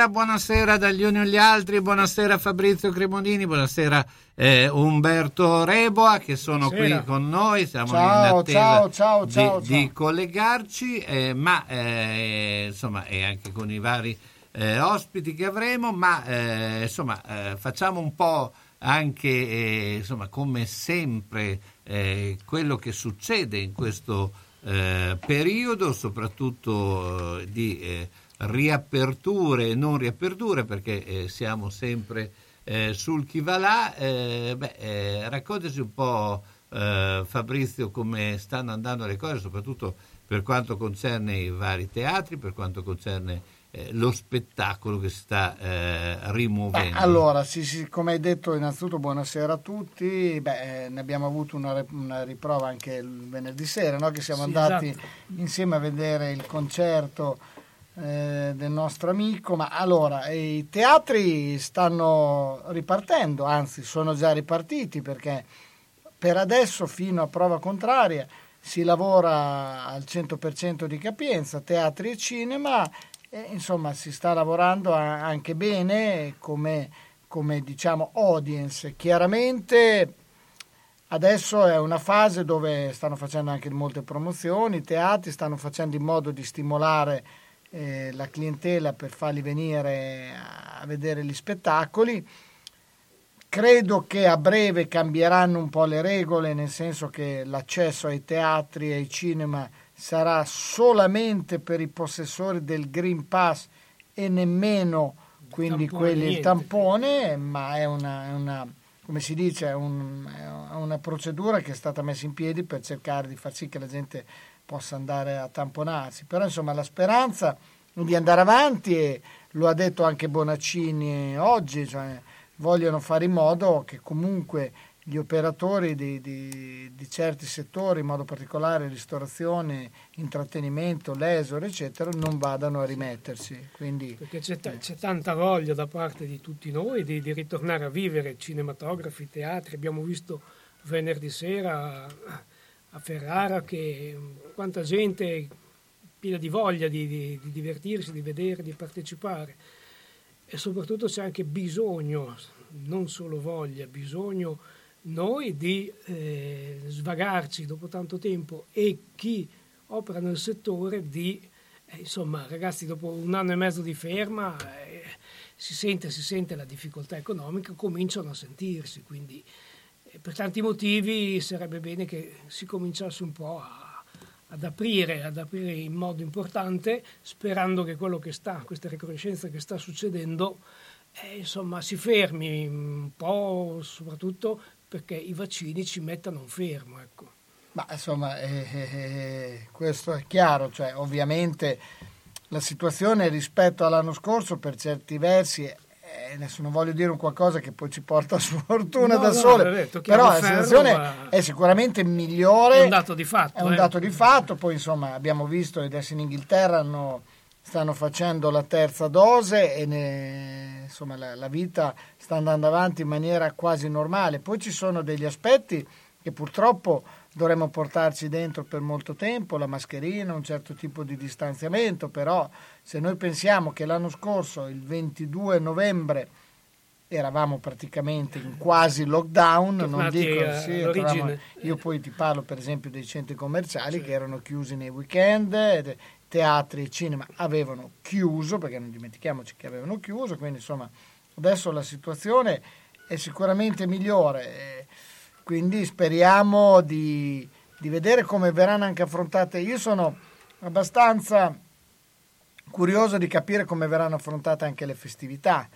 Buonasera, buonasera dagli uni agli altri, buonasera Fabrizio Cremonini, buonasera eh, Umberto Reboa che sono Buonasera. qui con noi, siamo Ciao, in attesa ciao, ciao, di, di collegarci, eh, ma eh, insomma e anche con i vari eh, ospiti che avremo, ma eh, insomma eh, facciamo un po' anche insomma come sempre quello che succede in questo periodo, soprattutto di riaperture e non riaperture, perché eh, siamo sempre eh, sul chi va là. Eh, beh, eh, raccontaci un po', eh, Fabrizio, come stanno andando le cose, soprattutto per quanto concerne i vari teatri, per quanto concerne eh, lo spettacolo che si sta eh, Beh, rimuovendo. allora, sì, sì, come hai detto, innanzitutto buonasera a tutti. Beh, eh, ne abbiamo avuto una, una riprova anche il venerdì sera, no? che siamo Sì, andati esatto. insieme a vedere il concerto eh, del nostro amico. Ma allora, i teatri stanno ripartendo, anzi sono già ripartiti perché per adesso, fino a prova contraria, si lavora al 100% di capienza, teatri e cinema, e, insomma si sta lavorando a- anche bene come, come, diciamo audience. Chiaramente Adesso è una fase dove stanno facendo anche molte promozioni, i teatri stanno facendo in modo di stimolare eh, la clientela per farli venire a vedere gli spettacoli. Credo che a breve cambieranno un po' le regole, nel senso che l'accesso ai teatri e ai cinema sarà solamente per i possessori del Green Pass e nemmeno quindi tampone, quelli il tampone, ma è una, è una come si dice, è, un, è, una procedura che è stata messa in piedi per cercare di far sì che la gente possa andare a tamponarsi. Però insomma la speranza di andare avanti e lo ha detto anche Bonaccini oggi, cioè, vogliono fare in modo che comunque gli operatori di, di, di, certi settori, in modo particolare ristorazione, intrattenimento, l'esore, eccetera, non vadano a rimettersi. Quindi, Perché c'è, t- c'è, tanta voglia da parte di tutti noi di, di, ritornare a vivere cinematografi, teatri. Abbiamo visto venerdì sera a Ferrara che quanta gente piena di voglia di divertirsi, di vedere, di partecipare. E soprattutto c'è anche bisogno, non solo voglia, bisogno noi di eh, svagarci dopo tanto tempo e chi opera nel settore di, eh, insomma, ragazzi, dopo un anno e mezzo di ferma eh, si, sente, si sente la difficoltà economica, cominciano a sentirsi, quindi per tanti motivi sarebbe bene che si cominciasse un po' a, ad, aprire, ad aprire in modo importante, sperando che quello che sta, questa riconoscenza che sta succedendo, eh, insomma, si fermi un po', soprattutto perché i vaccini ci mettano un fermo. Ecco. Ma insomma, eh, eh, eh, questo è chiaro, cioè, ovviamente la situazione rispetto all'anno scorso per certi versi eh, adesso non voglio dire un qualcosa che poi ci porta sfortuna no, da no, sole, detto, però la situazione ma... è sicuramente migliore. È un dato di fatto. È un eh. dato di fatto, poi insomma abbiamo visto adesso in Inghilterra hanno stanno facendo la terza dose e ne, insomma, la, la, vita sta andando avanti in maniera quasi normale. Poi ci sono degli aspetti che purtroppo dovremo portarci dentro per molto tempo, la mascherina, un certo tipo di distanziamento, però se noi pensiamo che l'anno scorso, il 22 novembre, eravamo praticamente in quasi lockdown, non dico, sì, trovamo, io poi ti parlo per esempio dei centri commerciali sì. che erano chiusi nei weekend, teatri e cinema avevano chiuso, perché non dimentichiamoci che avevano chiuso, quindi insomma adesso la situazione è sicuramente migliore, quindi speriamo di, di vedere come verranno anche affrontate. Io sono abbastanza curioso di capire come verranno affrontate anche le festività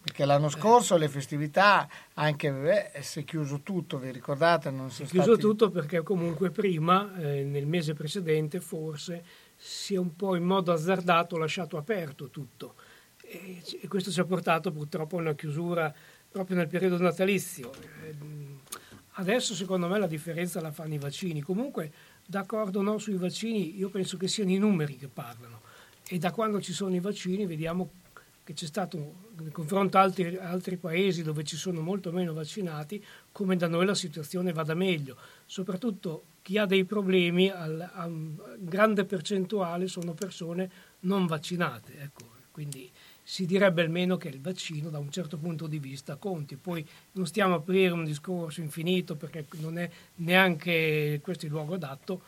perché l'anno scorso le festività anche eh, si è chiuso tutto, vi ricordate? Non si è chiuso stati... tutto perché comunque prima, eh, nel mese precedente forse, si è un po' in modo azzardato lasciato aperto tutto e, e questo ci ha portato purtroppo a una chiusura proprio nel periodo natalizio. Ehm, adesso secondo me la differenza la fanno i vaccini. Comunque, d'accordo o no sui vaccini, io penso che siano i numeri che parlano. E da quando ci sono i vaccini vediamo che c'è stato, nel confronto a altri, altri paesi dove ci sono molto meno vaccinati, come da noi la situazione vada meglio. Soprattutto chi ha dei problemi, al, a grande percentuale sono persone non vaccinate. Ecco, quindi si direbbe almeno che il vaccino da un certo punto di vista conti. Poi non stiamo a aprire un discorso infinito perché non è neanche questo il luogo adatto,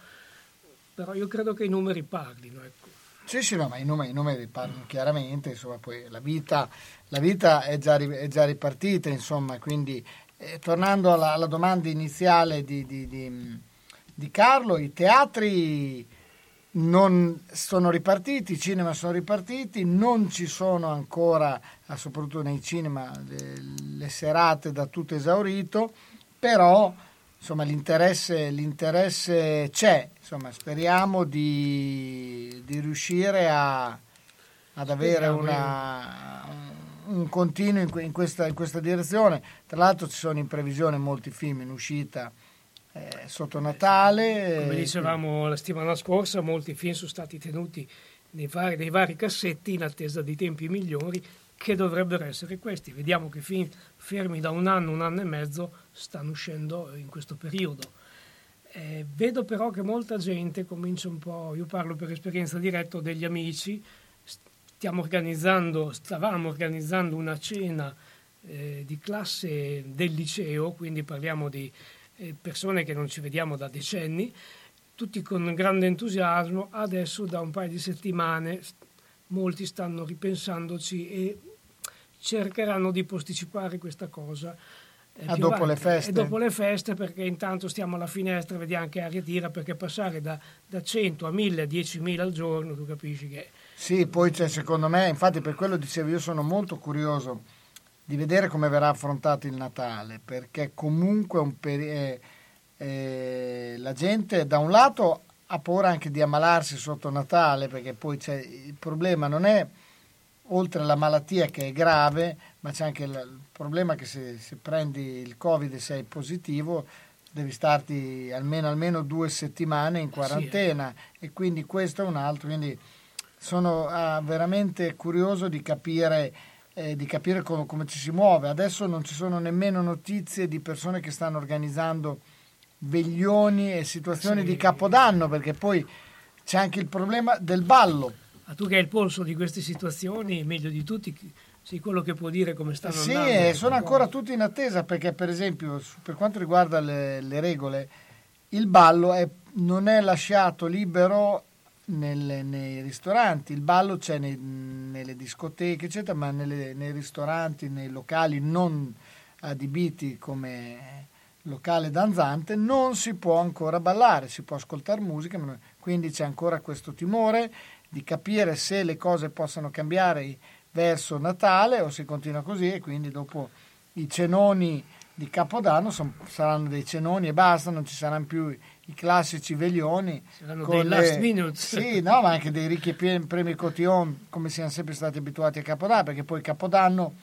però io credo che i numeri parlino. Ecco. Sì, sì, no, ma i numeri, i numeri parlano chiaramente, insomma, poi la vita, la vita è, già, è, già, ripartita, insomma, quindi eh, tornando alla, alla, domanda iniziale di, di, di di Carlo, i teatri non sono ripartiti, i cinema sono ripartiti, non ci sono ancora, soprattutto nei cinema, le, le serate da tutto esaurito, però insomma, l'interesse, l'interesse c'è, insomma, speriamo di, di riuscire a, ad avere una, un continuo in, in, questa, in questa direzione. Tra l'altro ci sono in previsione molti film in uscita eh, sotto Natale. Come dicevamo la settimana scorsa, molti film sono stati tenuti nei vari, nei vari cassetti in attesa di tempi migliori che dovrebbero essere questi. Vediamo che film fermi da un anno, un anno e mezzo stanno uscendo in questo periodo. Eh, vedo però che molta gente comincia un po', io parlo per esperienza diretta degli amici, stiamo organizzando, stavamo organizzando una cena eh, di classe del liceo, quindi parliamo di eh, persone che non ci vediamo da decenni, tutti con grande entusiasmo. Adesso da un paio di settimane molti stanno ripensandoci e cercheranno di posticipare questa cosa. Eh, ah, dopo le feste? E dopo le feste perché intanto stiamo alla finestra, vediamo che aria tira, perché passare da, da 100 a 1000 a 10.000 al giorno, tu capisci che... Sì, poi c'è secondo me, infatti per quello dicevo, io sono molto curioso di vedere come verrà affrontato il Natale, perché comunque peri- eh, eh, la gente da un lato ha paura anche di ammalarsi sotto Natale, perché poi il problema non è oltre alla malattia che è grave, ma c'è anche il problema che se, se prendi il Covid e sei positivo devi starti almeno, almeno due settimane in quarantena sì. e quindi questo è un altro. Quindi sono ah, veramente curioso di capire, eh, di capire come, come, ci si muove. Adesso non ci sono nemmeno notizie di persone che stanno organizzando veglioni e situazioni sì. di capodanno perché poi c'è anche il problema del ballo ma tu che hai il polso di queste situazioni, meglio di tutti, sei quello che può dire come stanno sì, andando. Sì, sono ancora tutti in attesa perché per esempio per quanto riguarda le, le regole, il ballo è, non è lasciato libero nelle, nei ristoranti, il ballo c'è nei, nelle discoteche, eccetera, ma nelle, nei ristoranti, nei locali non adibiti come locale danzante non si può ancora ballare, si può ascoltare musica, quindi c'è ancora questo timore di capire se le cose possono cambiare verso Natale o se continua così e quindi dopo i cenoni di Capodanno son, saranno dei cenoni e basta, non ci saranno più i classici veglioni. Saranno dei le, last minutes. Sì, no, ma anche dei ricchi premi cotillon come siamo sempre stati abituati a Capodanno, perché poi Capodanno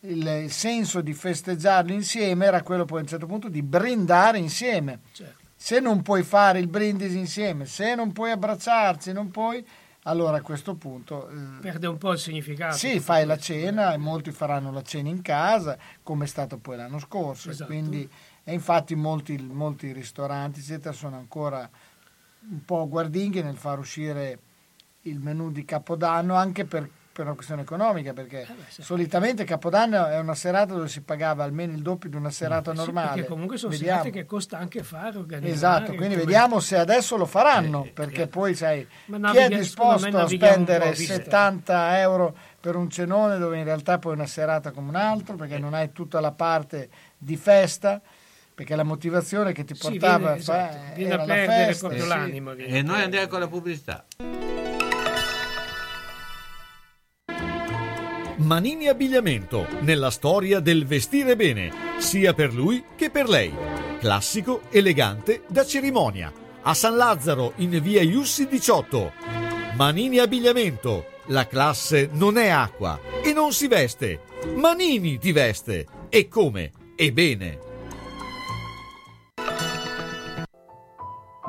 il, il, senso di festeggiarlo insieme era quello poi a un certo punto di brindare insieme. Certo. Se non puoi fare il brindisi insieme, se non puoi abbracciarci, non puoi allora a questo punto... Eh, Perde un po' il significato. Sì, fai la cena e molti faranno la cena in casa, come è stato poi l'anno scorso. Esatto. Quindi, e infatti molti, molti ristoranti eccetera, sono ancora un po' guardinghi nel far uscire il menù di Capodanno, anche per per una questione economica, perché eh beh, sì. solitamente Capodanno è una serata dove si pagava almeno il doppio di una serata eh normale. Sì, perché comunque sono vediamo. serate che costa anche fare, organizzare. Esatto, quindi come... vediamo se adesso lo faranno, eh, perché eh. poi sai, chi è disposto a spendere 70 euro per un cenone dove in realtà poi è una serata come un altro, perché non hai tutta la parte di festa perché la motivazione che ti portava sì, viene, a esatto, viene a perdere festa, proprio sì. l'animo. E noi andiamo con la pubblicità. Manini Abbigliamento, nella storia del vestire bene, sia per lui che per lei. Classico, elegante, da cerimonia. A San Lazzaro, in via Iussi 18. Manini Abbigliamento, la classe non è acqua e non si veste. Manini ti veste. E come? E bene.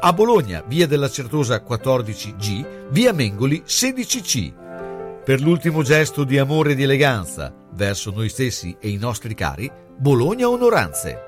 A Bologna, via della Certosa 14G, via Mengoli 16C per l'ultimo gesto di amore e di eleganza verso noi stessi e i nostri cari, Bologna Onoranze.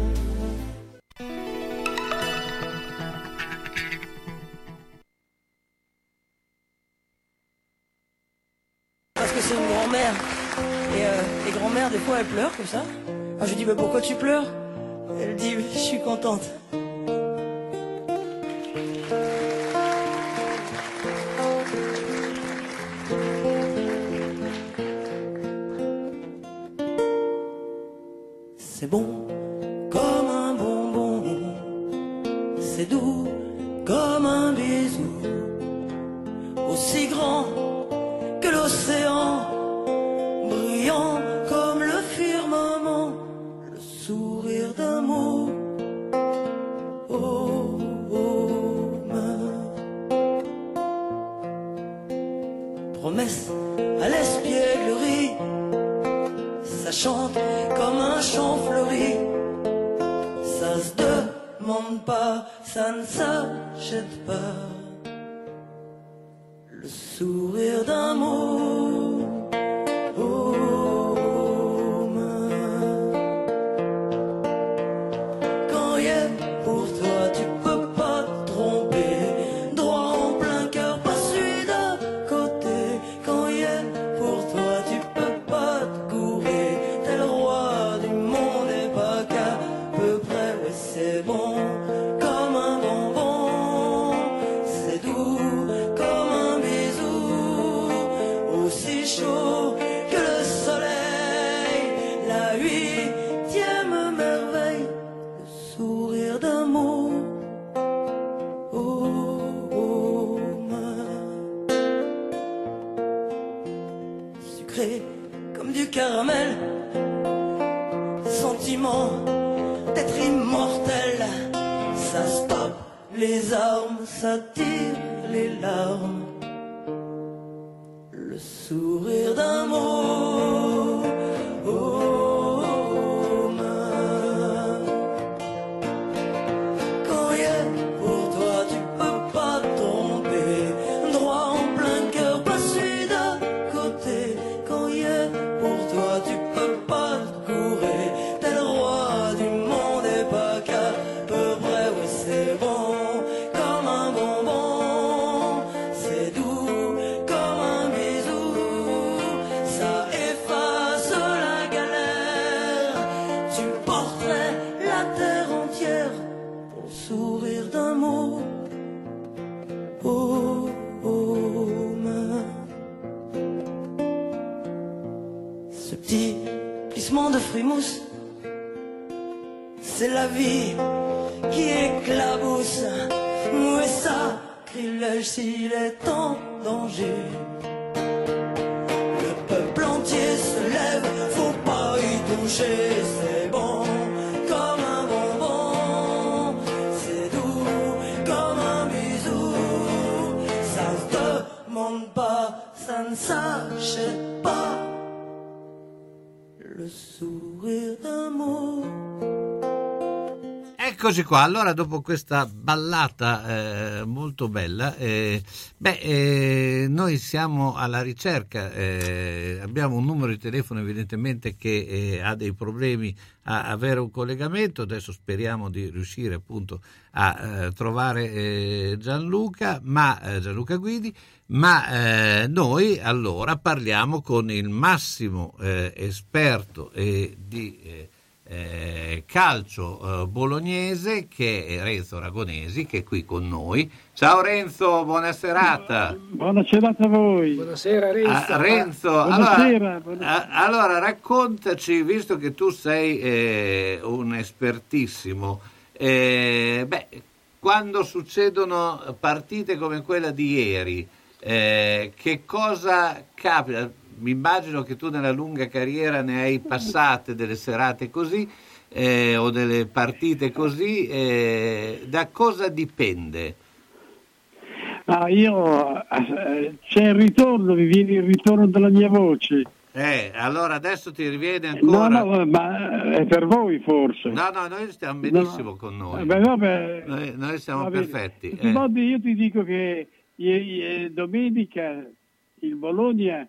Elles pleurent comme ça. Je lui dis, mais pourquoi tu pleures? Elle dit, je suis contente. C'est bon comme un bonbon, c'est doux comme un bisou, aussi grand que l'océan, pas, ça ne s'achète pas. Le sourire d'amour. Oh, qua, allora dopo questa ballata eh, molto bella, eh, beh, eh, noi siamo alla ricerca, eh, abbiamo un numero di telefono evidentemente che eh, ha dei problemi a avere un collegamento, adesso speriamo di riuscire appunto a eh, trovare Gianluca, ma, Gianluca Guidi, ma noi allora parliamo con il massimo esperto di eh, calcio eh, bolognese che è Renzo Aragonesi che è qui con noi. Ciao Renzo, buona serata. Buona serata a voi. Buonasera Renzo. Ah, Renzo, Buonasera, allora, buonasera. ah, allora, raccontaci, visto che tu sei eh, un espertissimo, eh, beh, quando succedono partite come quella di ieri, eh, che cosa capita? Mi immagino che tu nella lunga carriera ne hai passate delle serate così eh, o delle partite così, eh, da cosa dipende? Ah, io eh, c'è il ritorno, mi viene il ritorno della mia voce. Eh, allora adesso ti riviene No, ancora? no, ma è per voi forse. No, no, noi stiamo benissimo No. con noi. Eh, beh, vabbè. Noi, noi siamo perfetti. Eh. io ti dico che ieri- eh, domenica il Bologna, eh,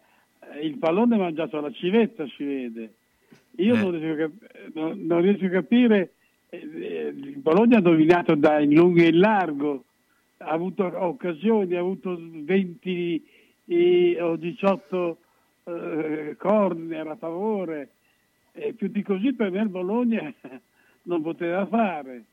il pallone mangiato la civetta, si vede. Io Eh. non, riesco a, cap- non- non riesco a capire, eh, eh, il Bologna ha dominato da in lungo e in largo, ha avuto occasioni, ha avuto 20 eh, o 18 eh, corner a favore, E più di così per me il Bologna non poteva fare.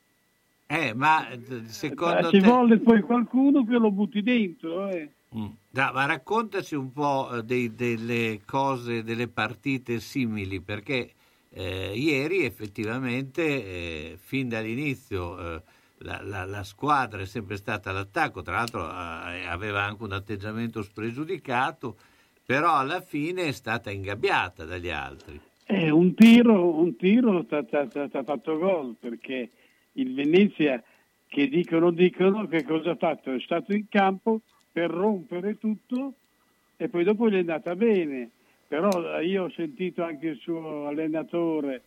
Eh, ma eh, secondo Eh, Ci te... vuole poi qualcuno che lo butti dentro. eh. Mm. Da- ma raccontaci un po' eh, dei- delle cose, delle partite simili, perché eh, ieri effettivamente, eh, fin dall'inizio, eh, la, la- la squadra è sempre stata all'attacco, tra l'altro eh, aveva anche un atteggiamento spregiudicato, però alla fine è stata ingabbiata dagli altri. Eh, un tiro, un tiro sta fatto gol perché il Venezia, che dicono dicono, che cosa ha fatto? È stato in campo per rompere tutto e poi dopo gli è andata bene. Però io ho sentito anche il suo allenatore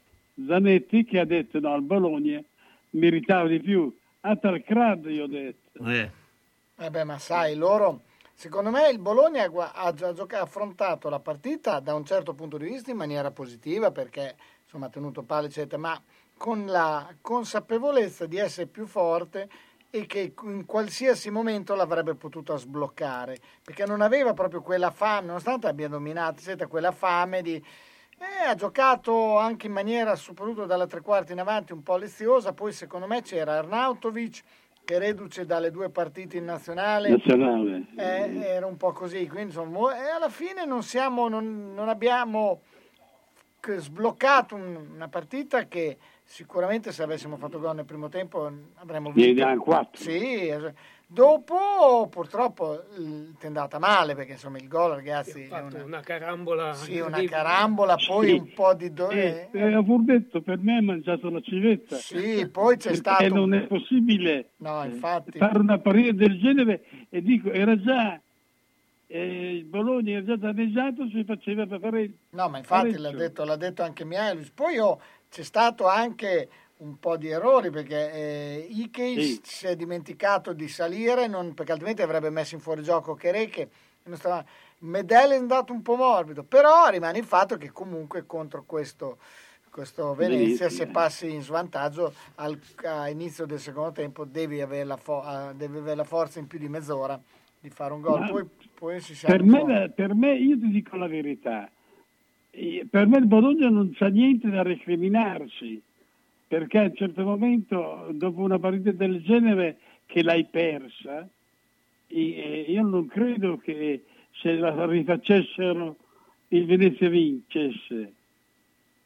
Zanetti che ha detto no, il Bologna meritava di più. A tal crad io ho detto. Eh, Eh beh, ma sai, loro, secondo me il Bologna ha già gioca- affrontato la partita da un certo punto di vista in maniera positiva perché insomma ha tenuto palla eccetera, ma con la consapevolezza di essere più forte e che in qualsiasi momento l'avrebbe potuta sbloccare perché non aveva proprio quella fame, nonostante abbia dominato, eccetera, quella fame di eh, ha giocato anche in maniera, soprattutto dalla tre quarti in avanti, un po' leziosa. Poi, secondo me, c'era Arnautovic che, reduce dalle due partite in nazionale, Nazionale. eh, era un po' così. Quindi, insomma, e alla fine non, siamo, non, non abbiamo sbloccato un- una partita che sicuramente se avessimo fatto gol nel primo tempo avremmo Gli vinto. danno quattro. Sì, es- dopo purtroppo è andata male perché insomma il gol ragazzi è una, una carambola. sì, una carambola, poi Sì. un po' di... Do- Eh, eh, eh, avevo detto, per me ha mangiato la civetta. sì, poi c'è perché stato... non è possibile No, eh, infatti. fare una partita del genere e dico era già eh, il Bologna era già danneggiato si faceva per fare No, ma infatti l'ha detto, l'ha detto anche Mihailus. Poi oh, c'è stato anche un po' di errori perché eh, Ike Sì. si è dimenticato di salire non- perché altrimenti avrebbe messo in fuorigioco Chereche. Stava- Medel è andato un po' morbido, però rimane il fatto che comunque contro questo, questo Venezia, Venezia. se passi in svantaggio al, a inizio del secondo tempo devi avere, la fo- devi avere la forza in più di mezz'ora di fare un gol. Ma Poi, poi si per me, per me io ti dico la verità per me il Bologna non c'ha niente da recriminarsi perché a un certo momento dopo una partita del genere che l'hai persa eh, io non credo che se la rifacessero il Venezia vincesse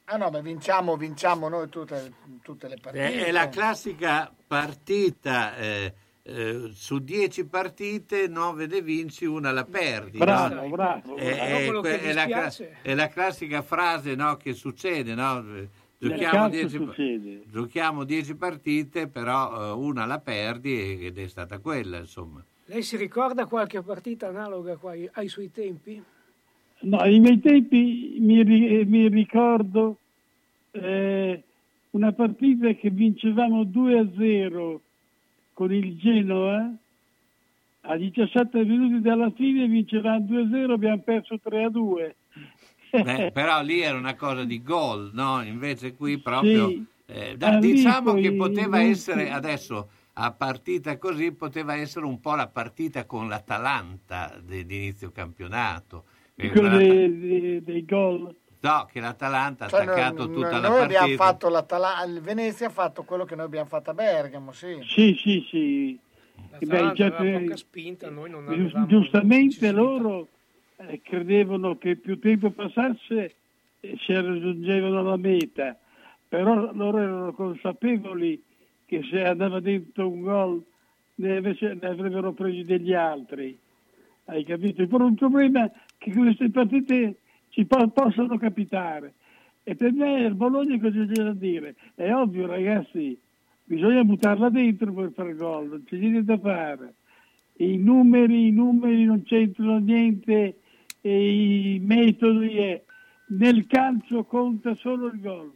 Ah no, ma vinciamo, vinciamo noi tutte, tutte le partite. È, è la classica partita, eh, eh, su 10 partite 9 ne vinci, una la perdi. no? bravo bravo, È, bravo. è che que- è la, è la classica frase no, che succede, no? Giochiamo calcio 10 succede. giochiamo 10 partite, però eh, una la perdi ed è stata quella, insomma. Lei si ricorda qualche partita analoga qua ai, ai suoi tempi? No, ai miei tempi mi, ri- mi ricordo eh, una partita che vincevamo 2 a 0 con il Genoa, a 17 minuti dalla fine vincevamo 2 a 0, abbiamo perso 3 a 2. Beh, però lì era una cosa di gol, no? Invece qui proprio... Sì. eh, da- Ah, diciamo che poteva essere, adesso a partita così, poteva essere un po' la partita con l'Atalanta de- di inizio campionato. Eh, Quello dei, dei- dei gol. No, che l'Atalanta ha Cioè, attaccato noi, tutta noi la partita. abbiamo fatto il Venezia ha fatto quello che noi abbiamo fatto a Bergamo, sì. Sì, sì, sì. Beh, aveva già- poca spinta, noi non Gius- avevamo giustamente loro eh, credevano che più tempo passasse e si raggiungevano la meta, però loro erano consapevoli che se andava dentro un gol ne, avesse- ne avrebbero presi degli altri. Hai capito? Però il problema è che queste partite ci po- possono capitare. E per me il Bologna cosa c'è da dire? È ovvio ragazzi, bisogna buttarla dentro per fare gol, non c'è niente da fare. I numeri, i numeri non c'entrano niente, e i metodi, eh. nel calcio conta solo il gol.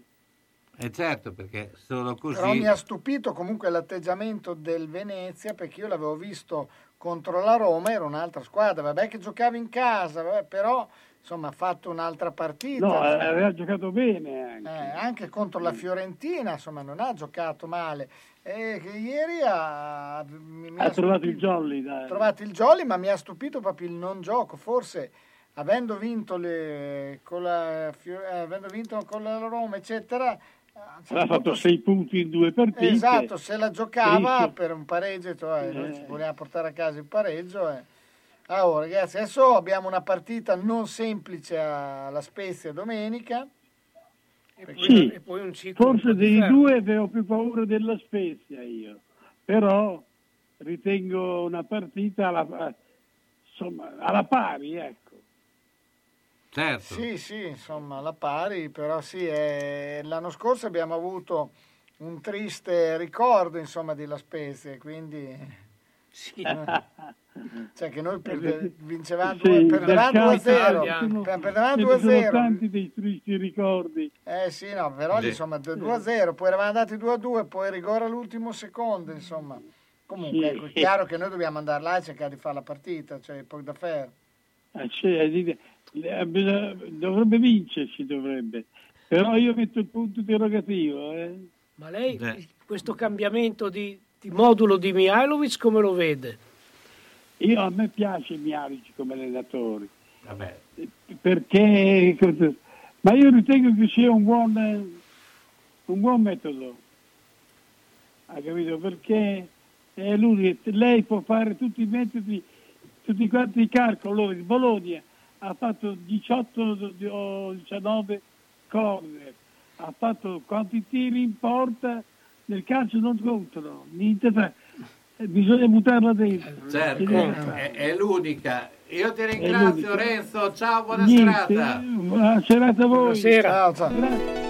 Eh certo, perché solo Però così... mi ha stupito comunque l'atteggiamento del Venezia perché io l'avevo visto contro la Roma, era un'altra squadra, vabbè che giocava in casa, vabbè, però insomma ha fatto un'altra partita. No, eh, aveva giocato bene anche. Eh, anche contro la Fiorentina, insomma, non ha giocato male. E ieri ha, mi- mi ha trovato stupito- il jolly, dai. ha trovato il jolly, ma mi ha stupito proprio il non gioco. Forse avendo vinto, le, con, la, eh, avendo vinto con la Roma, eccetera, Ha fatto punto sei punti in due partite. Esatto, se la giocava per un pareggio, cioè, Eh. ci volevamo portare a casa il pareggio. eh. Ah, oh, ragazzi, adesso abbiamo una partita non semplice alla Spezia domenica. E poi, Sì, e poi un ciclo un Forse dei diverso. due avevo più paura della Spezia io, però ritengo una partita alla, insomma, alla pari, ecco. Certo. Sì, sì, insomma, alla pari, però sì, eh, l'anno scorso abbiamo avuto un triste ricordo, insomma, della Spezia, quindi... Sì. Cioè che noi perde- vincevamo Sì, perdevamo calcio 2-0, ci sono- per- perdevamo ce ne sono 2-0. tanti dei tristi ricordi. Eh sì, no, però Sì. insomma 2-0, poi eravamo andati 2-2, poi rigore all'ultimo secondo, insomma. Comunque, Sì. ecco, è chiaro che noi dobbiamo andare là e cercare di fare la partita, cioè poco da fare. Eh, eh, dovrebbe vincerci, dovrebbe. Però io metto il punto interrogativo. eh. Ma lei Eh. questo cambiamento di, di modulo di Mihailovic come lo vede? Io, a me piace Mialic come allenatore. Vabbè. perché ma io ritengo che sia un buon un buon metodo ha capito perché lui lei può fare tutti i metodi tutti quanti i calcoli allora il Bologna ha fatto 18 o 19 corner ha fatto quanti tiri in porta nel calcio non contano niente fa. bisogna buttarla dentro Certo, Niente. è, è l'unica. Io ti ringrazio. Renzo, ciao, buona Niente. serata. buona serata a voi Buonasera. Ciao, ciao. Grazie.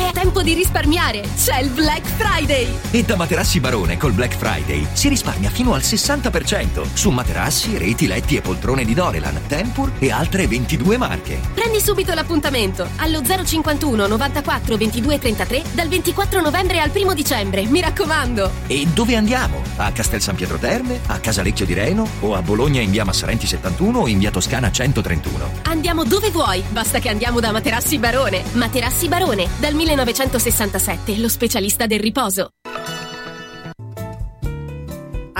È tempo di risparmiare! C'è il Black Friday! E da Materassi Barone col Black Friday si risparmia fino al 60% su materassi, reti, letti e poltrone di Dorelan, Tempur e altre 22 marche. Prendi subito l'appuntamento allo 051 94 22 33 dal 24 novembre al 1 dicembre, mi raccomando! E dove andiamo? A Castel San Pietro Terme, a Casalecchio di Reno o a Bologna in via Massarenti 71 o in via Toscana 131? Andiamo dove vuoi, basta che andiamo da Materassi Barone. Materassi Barone, dal 1967, lo specialista del riposo.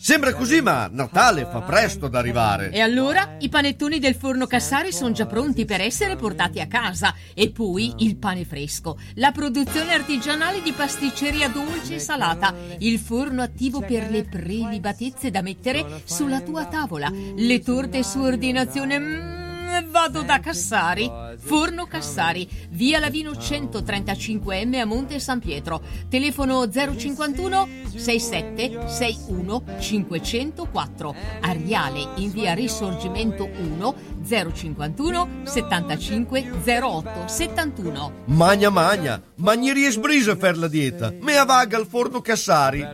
Sembra così, ma Natale fa presto ad arrivare. E allora i panettoni del forno Cassari sono già pronti per essere portati a casa. E poi il pane fresco, la produzione artigianale di pasticceria dolce e salata, il forno attivo per le prelibatezze da mettere sulla tua tavola, le torte su ordinazione. mm, Mm, Vado da Cassari. Forno Cassari, via Lavino 135M a Monte San Pietro. Telefono 051 67 61 504. Ariale in via Risorgimento 1 051 75 08 71. Magna magna, magnerie e sbrisa per la dieta. Mea vaga al forno Cassari.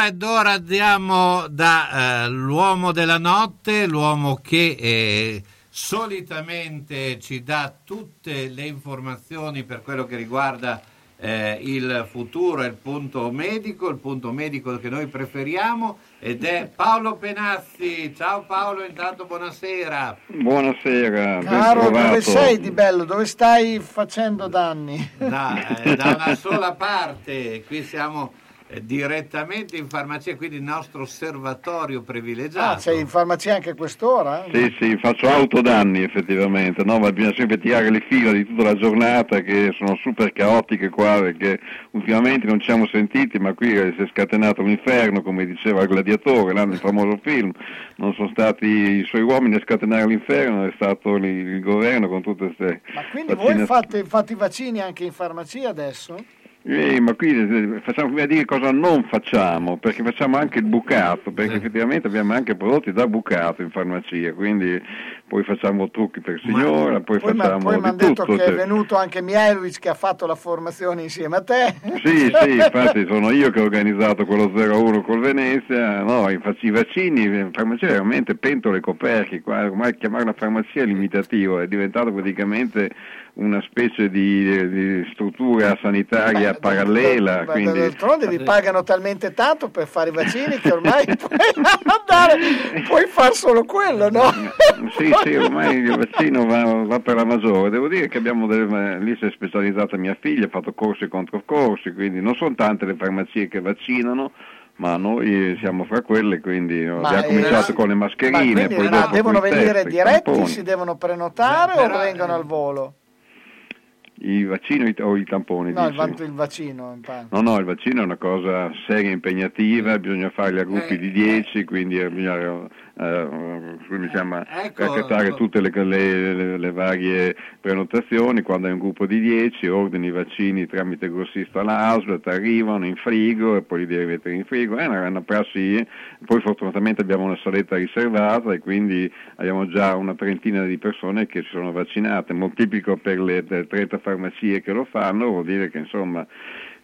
Ed ora, ed ora andiamo da eh, della notte, l'uomo che eh, solitamente ci dà tutte le informazioni per quello che riguarda eh, il futuro e il punto medico, il punto medico che noi preferiamo ed è Paolo Penazzi. Ciao Paolo, intanto buonasera. Buonasera, Caro, dove sei di bello? Dove stai facendo danni? Da, eh, da una sola parte, qui siamo direttamente in farmacia, quindi il nostro osservatorio privilegiato. Ah, sei in farmacia anche a quest'ora? Sì, sì, faccio autodanni effettivamente, no? ma bisogna sempre tirare le fila di tutta la giornata che sono super caotiche qua perché ultimamente non ci siamo sentiti ma qui si è scatenato l'inferno come diceva il gladiatore, là nel famoso film, non sono stati i suoi uomini a scatenare l'inferno, è stato il, il governo con tutte queste... Ma quindi voi fate, fate i vaccini anche in farmacia adesso? Eh, ma qui eh, facciamo prima dire cosa non facciamo, perché facciamo anche il bucato, perché effettivamente abbiamo anche prodotti da bucato in farmacia, quindi poi facciamo trucchi per signora, poi, Poi mi facciamo poi mi di hanno detto tutto. che è cioè. venuto anche Mihailovic che ha fatto la formazione insieme a te. Sì, sì, infatti sono io che ho organizzato quello 01 col Venezia, no, i vaccini, in farmacia veramente pentole coperchi, qua, ormai chiamare una farmacia è limitativo, è diventato praticamente una specie di, di struttura sanitaria parallela, Ma quindi... d'altronde vi pagano talmente tanto per fare i vaccini che ormai puoi andare, puoi fare solo quello, no? Sì, sì, ormai il vaccino va, va per la maggiore. Devo dire che abbiamo delle, lì si è specializzata mia figlia, ha fatto corsi e controcorsi, quindi non sono tante le farmacie che vaccinano, ma noi siamo fra quelle, quindi Ma, abbiamo cominciato ma- con le Ma mascherine, quindi poi ma dopo devono venire test, diretti, tamponi. si devono prenotare Beh, o però, vengono al volo? I vaccini o i tamponi? No, il, dici? il vaccino. in parte. No, no, il vaccino è una cosa seria e impegnativa, bisogna farli a gruppi Eh, di 10, quindi bisogna eh, si chiama, Ecco, raccattare ecco. tutte le, le- le- le varie prenotazioni, quando hai un gruppo di 10 ordini i vaccini tramite grossista all'ASL, ti arrivano in frigo e poi li devi mettere in frigo, è una, una prassi, poi fortunatamente abbiamo una saletta riservata e quindi abbiamo già una trentina di persone che si sono vaccinate, moltiplico per le le 30 farmacie che lo fanno, vuol dire che insomma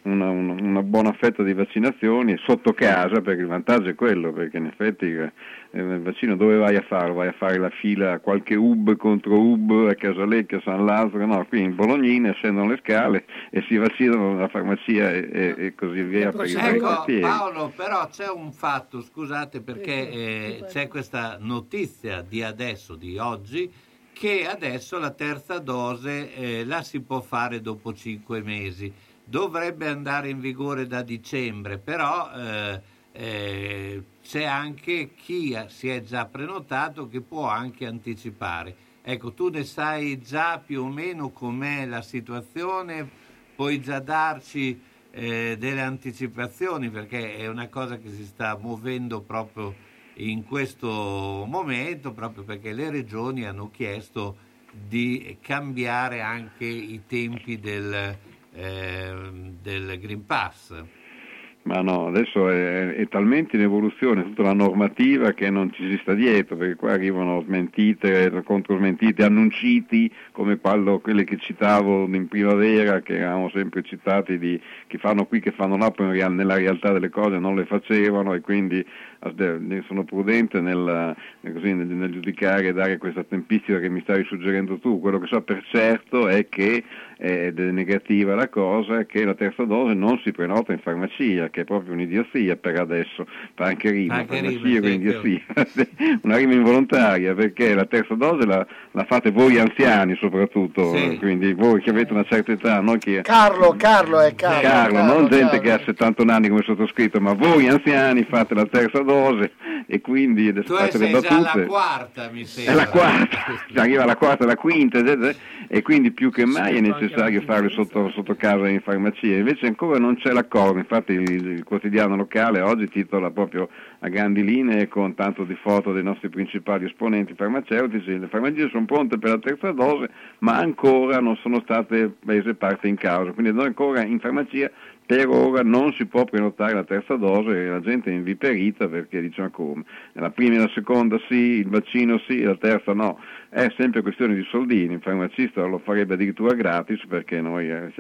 una, una- una buona fetta di vaccinazioni sotto casa, perché il vantaggio è quello, perché in effetti eh, il vaccino dove vai a farlo? Vai a fare la fila a qualche UB contro UB a Casalecchia, San Lazzaro, no, qui in Bolognina scendono le scale e si vaccinano nella farmacia e, e- e così via per i vari Ecco. Paolo, però c'è un fatto, scusate perché eh, c'è questa notizia di adesso, di oggi, che adesso la terza dose eh, la si può fare dopo cinque mesi. Dovrebbe andare in vigore da dicembre, però eh, eh, c'è anche chi si è già prenotato che può anche anticipare. Ecco, tu ne sai già più o meno com'è la situazione, puoi già darci eh, delle anticipazioni perché è una cosa che si sta muovendo proprio in questo momento, proprio perché le regioni hanno chiesto di cambiare anche i tempi del, del Green Pass. Ma no, adesso è, è talmente in evoluzione tutta la normativa che non ci si sta dietro, perché qua arrivano smentite, controsmentite, annunciti, come quello, quelle che citavo in primavera, che eravamo sempre citati di che fanno qui, che fanno là, poi nella realtà delle cose non le facevano e quindi sono prudente nel, così, nel- nel giudicare e dare questa tempistica che mi stavi suggerendo tu. Quello che so per certo è che ed è negativa la cosa, che la terza dose non si prenota in farmacia, che è proprio un'idiozia per adesso, fa anche rima, Anche farmacia rima, sì, una rima involontaria, perché la terza dose la, la fate voi anziani soprattutto, Sì. quindi voi che avete una certa età, non che... Carlo, Carlo è Carlo. Carlo, Carlo, non gente Carlo. che ha 71 anni come sottoscritto, ma voi anziani fate la terza dose e quindi Tu fate le sei già battute. alla quarta, mi È sembra. la quarta, si arriva alla quarta, alla quinta, e quindi più che mai è Sì, necessario la farlo sotto, sotto casa in farmacia. Invece ancora non c'è l'accordo, infatti il, il quotidiano locale oggi titola proprio a grandi linee con tanto di foto dei nostri principali esponenti farmaceutici, le farmacie sono pronte per la terza dose, ma ancora non sono state prese parte in causa, quindi noi ancora in farmacia per ora non si può prenotare la terza dose e la gente è inviperita perché dice ma come? La prima e la seconda sì, il vaccino sì, la terza no. È sempre questione di soldini, il farmacista lo farebbe addirittura gratis perché noi, eh,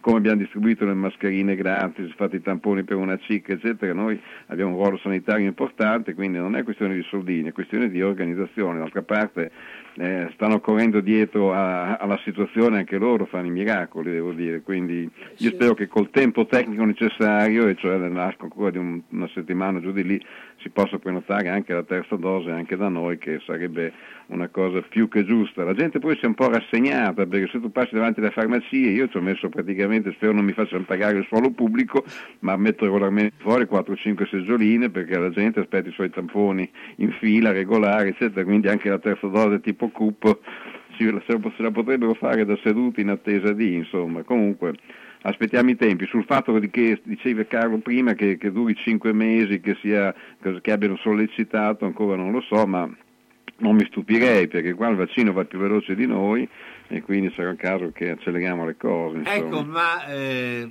come abbiamo distribuito le mascherine gratis, fatto i tamponi per una CIC, eccetera, noi abbiamo un ruolo sanitario importante, quindi non è questione di soldini, è questione di organizzazione. D'altra parte eh, stanno correndo dietro a- alla situazione anche loro, fanno i miracoli, devo dire. Quindi io spero che col tempo tecnico necessario, e cioè nell'arco ancora di un- una settimana giù di lì, si possa prenotare anche la terza dose anche da noi, che sarebbe una cosa più che giusta. La gente poi si è un po' rassegnata, perché se tu passi davanti alle farmacie, io ci ho messo praticamente, spero non mi facciano pagare il suolo pubblico, ma metto regolarmente fuori 4-5 seggioline, perché la gente aspetta i suoi tamponi in fila, regolari, eccetera, quindi anche la terza dose tipo CUP se la potrebbero fare da seduti in attesa di, insomma. Comunque aspettiamo i tempi. Sul fatto che diceva Carlo prima che, che duri cinque mesi, che, sia, che abbiano sollecitato, ancora non lo so, ma non mi stupirei perché qua il vaccino va più veloce di noi e quindi sarà il caso che acceleriamo le cose. insomma. Ecco, ma eh,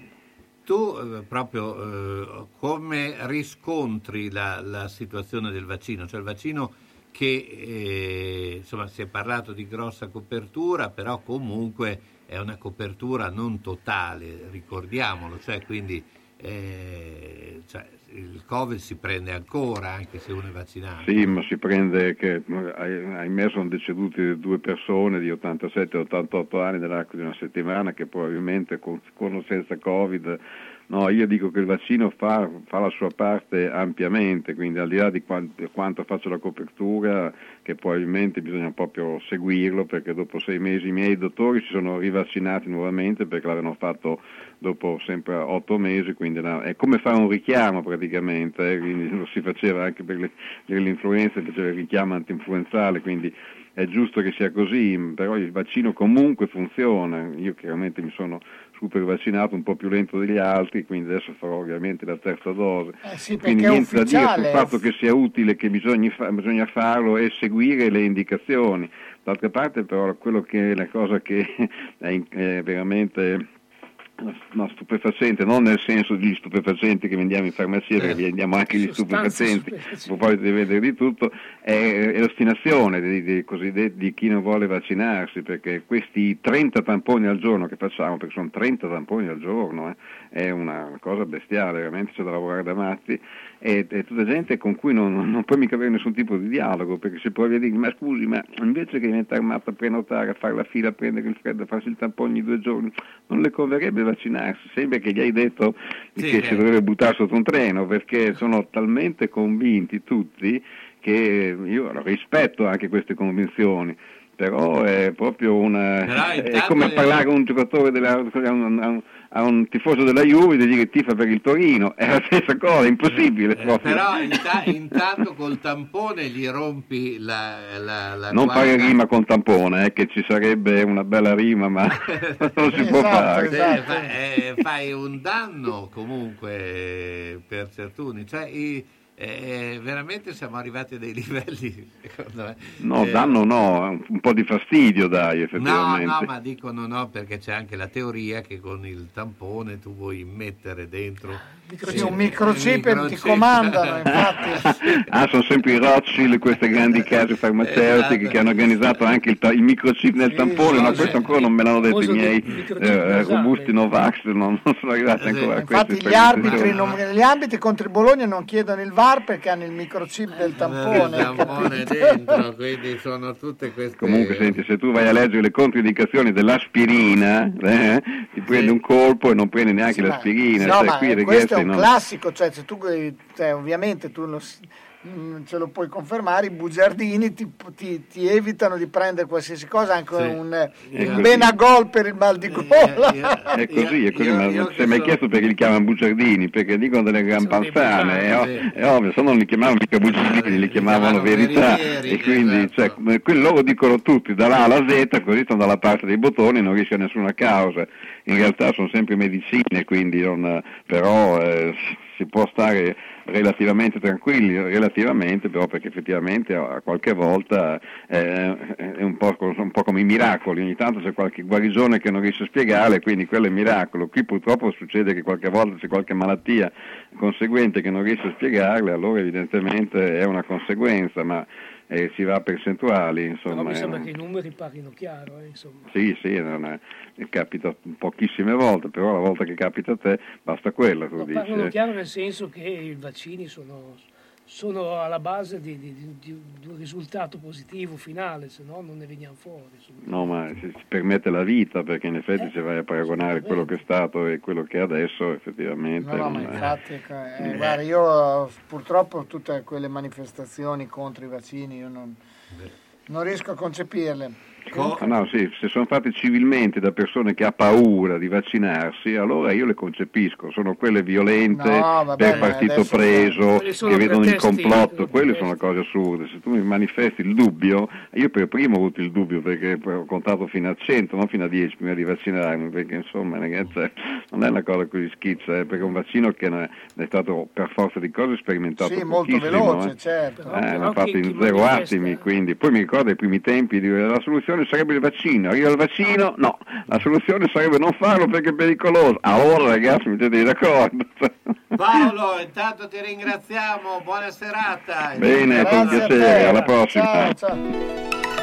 tu eh, proprio eh, come riscontri la, la situazione del vaccino? Cioè il vaccino che eh, insomma si è parlato di grossa copertura, però comunque è una copertura non totale, ricordiamolo, cioè quindi eh, cioè, il Covid si prende ancora anche se uno è vaccinato. Sì, ma si prende che ah- ahimè sono decedute due persone di 87 e 88 anni nell'arco di una settimana che probabilmente con, con o senza Covid. No, io dico che il vaccino fa, fa la sua parte ampiamente, quindi al di là di quanto, quanto faccio la copertura, che probabilmente bisogna proprio seguirlo, perché dopo sei mesi i miei dottori si sono rivaccinati nuovamente perché l'avevano fatto dopo sempre otto mesi, quindi è come fare un richiamo praticamente eh, lo si faceva anche per le, per l'influenza, faceva il richiamo anti-influenzale, quindi è giusto che sia così, però il vaccino comunque funziona, io chiaramente mi sono super vaccinato un po' più lento degli altri, quindi adesso farò ovviamente la terza dose. Eh sì, quindi niente da dire sul fatto che sia utile, che bisogna, fa- bisogna farlo e seguire le indicazioni. D'altra parte però quello che è la cosa che è, in- è veramente no, stupefacente, non nel senso degli stupefacenti che vendiamo in farmacia, perché vendiamo anche gli stupefacenti, a proposito di vedere di tutto, è, è l'ostinazione di, di, di chi non vuole vaccinarsi, perché questi 30 tamponi al giorno che facciamo, perché sono 30 tamponi al giorno, eh, è una cosa bestiale, veramente c'è da lavorare da matti, e è tutta gente con cui non, non puoi mica avere nessun tipo di dialogo, perché se provi a dire, ma scusi, ma invece che diventare matto a prenotare, a fare la fila, a prendere il freddo, a farsi il tampone ogni due giorni, non le converrebbe vaccinarsi, sembra che gli hai detto Sì, che eh. si dovrebbe buttare sotto un treno, perché sono talmente convinti tutti che io rispetto anche queste convinzioni. Però è proprio una. Però è come parlare a un giocatore della, a, un, a un- tifoso della Juve di dire tifa per il Torino, è la stessa cosa, è impossibile. Eh, Però inta- intanto col tampone gli rompi la, la, la non guardia- fare rima con tampone, eh, che ci sarebbe una bella rima, ma non si può Esatto, fare. Sì, esatto. fa- eh, fai un danno comunque per certuni, cioè i- eh, veramente siamo arrivati a dei livelli secondo me. No, eh, danno no, un, un po' di fastidio dai, No, effettivamente. no, ma dicono no perché c'è anche la teoria che con il tampone tu vuoi mettere dentro Sì, eh, un microchip e ti microchip. comandano, infatti. Ah, sono sempre i Rothschild, queste grandi case farmaceutiche Esatto. che hanno organizzato anche il, ta- il microchip nel Sì, tampone, ma sì. questo ancora non me l'hanno detto i miei microchip eh, robusti Novax, non, non sono arrivati Sì, ancora a Infatti queste gli arbitri, non- gli arbitri contro il Bologna non chiedono il VAR perché hanno il microchip del tampone. il tampone dentro quindi sono tutte queste Comunque, senti, se tu vai a leggere le controindicazioni dell'aspirina, eh, ti prendi un colpo e non prendi neanche Sì, ma- l'aspirina. no, cioè, ma qui, questo è un non- classico, cioè, se tu, cioè, ovviamente tu lo mm, ce lo puoi confermare, i bugiardini ti, ti- ti evitano di prendere qualsiasi cosa, anche Sì. un, così. Benagol per il mal di gola. Eh, io- È così, è così, io- ma io non che si è mai sono- chiesto perché li chiamano bugiardini, perché dicono delle gran Sono panzane, è, ov- è ovvio, se no non li chiamavano mica bugiardini, li chiamavano verità, e quindi esatto. cioè, loro dicono tutti dalla A alla Z, così stanno dalla parte dei bottoni e non riesce a nessuna causa, in realtà sono sempre medicine, quindi non, però eh, si può stare relativamente tranquilli, relativamente però perché effettivamente a qualche volta eh, è un po', un po' come i miracoli, ogni tanto c'è qualche guarigione che non riesce a spiegare, quindi quello è miracolo. Qui purtroppo succede che qualche volta c'è qualche malattia conseguente che non riesce a spiegarle, allora evidentemente è una conseguenza, ma eh, si va a percentuali, Però insomma. mi è sembra che i numeri parlino chiaro, eh, sì, sì, non è- capita pochissime volte, però la volta che capita a te basta quella, tu dici. parlano eh. chiaro nel senso che i vaccini sono, sono alla base di, di- di- di un risultato positivo finale, se no non ne veniamo fuori. No, ma si, si permette la vita perché in Eh, effetti se vai a paragonare quello che è stato e quello che è adesso, effettivamente. No, no, ma non è- infatti, eh, guarda, io purtroppo tutte quelle manifestazioni contro i vaccini, io non, non riesco a concepirle. Co- Ah, no, sì, se sono fatte civilmente da persone che ha paura di vaccinarsi, allora io le concepisco, sono quelle violente No, vabbè, per ma partito preso, che vedono il complotto, quelle sono cose assurde. Se tu mi manifesti il dubbio, io per primo ho avuto il dubbio perché ho contato fino a 100, non fino a 10 prima di vaccinarmi, perché insomma ragazzi, non è una cosa così schizza, eh, perché è un vaccino che ne- è stato per forza di cose sperimentato Sì, molto veloce, eh. certo. Eh, l'hanno fatto in zero attimi, quindi poi mi ricordo ai primi tempi di la soluzione sarebbe il vaccino, arriva il vaccino, no, la soluzione sarebbe non farlo perché è pericoloso. Allora ragazzi, mettetevi d'accordo. Paolo, intanto ti ringraziamo, buona serata. Bene, a piacere, alla prossima. Ciao, ciao.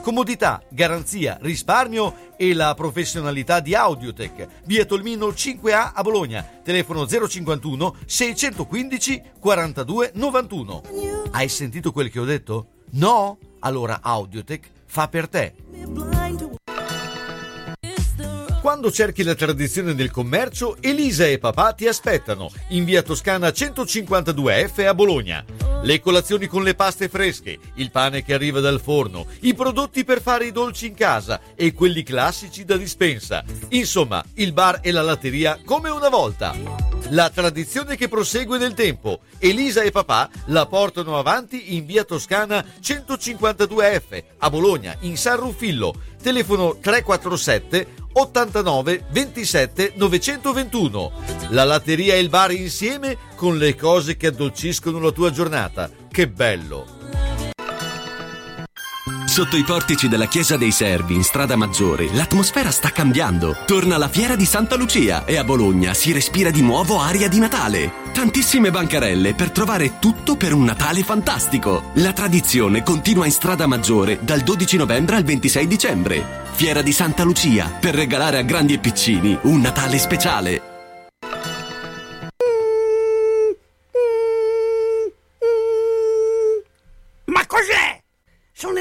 Comodità, garanzia, risparmio e la professionalità di Audiotech. Via Tolmino 5A a Bologna. Telefono 051 615 42 91. Hai sentito quel che ho detto? No? Allora Audiotech fa per te. Quando cerchi la tradizione del commercio, Elisa e papà ti aspettano in via Toscana 152F a Bologna. Le colazioni con le paste fresche, il pane che arriva dal forno, i prodotti per fare i dolci in casa e quelli classici da dispensa. Insomma, il bar e la latteria come una volta. La tradizione che prosegue nel tempo. Elisa e papà la portano avanti in via Toscana 152F a Bologna, in San Ruffillo. Telefono 347 89 27 921. La latteria e il bar insieme con le cose che addolciscono la tua giornata. Che bello! Sotto i portici della Chiesa dei Servi in Strada Maggiore l'atmosfera sta cambiando. Torna la fiera di Santa Lucia e a Bologna si respira di nuovo aria di Natale. Tantissime bancarelle per trovare tutto per un Natale fantastico. La tradizione continua in Strada Maggiore dal 12 novembre al 26 dicembre. Fiera di Santa Lucia per regalare a grandi e piccini un Natale speciale.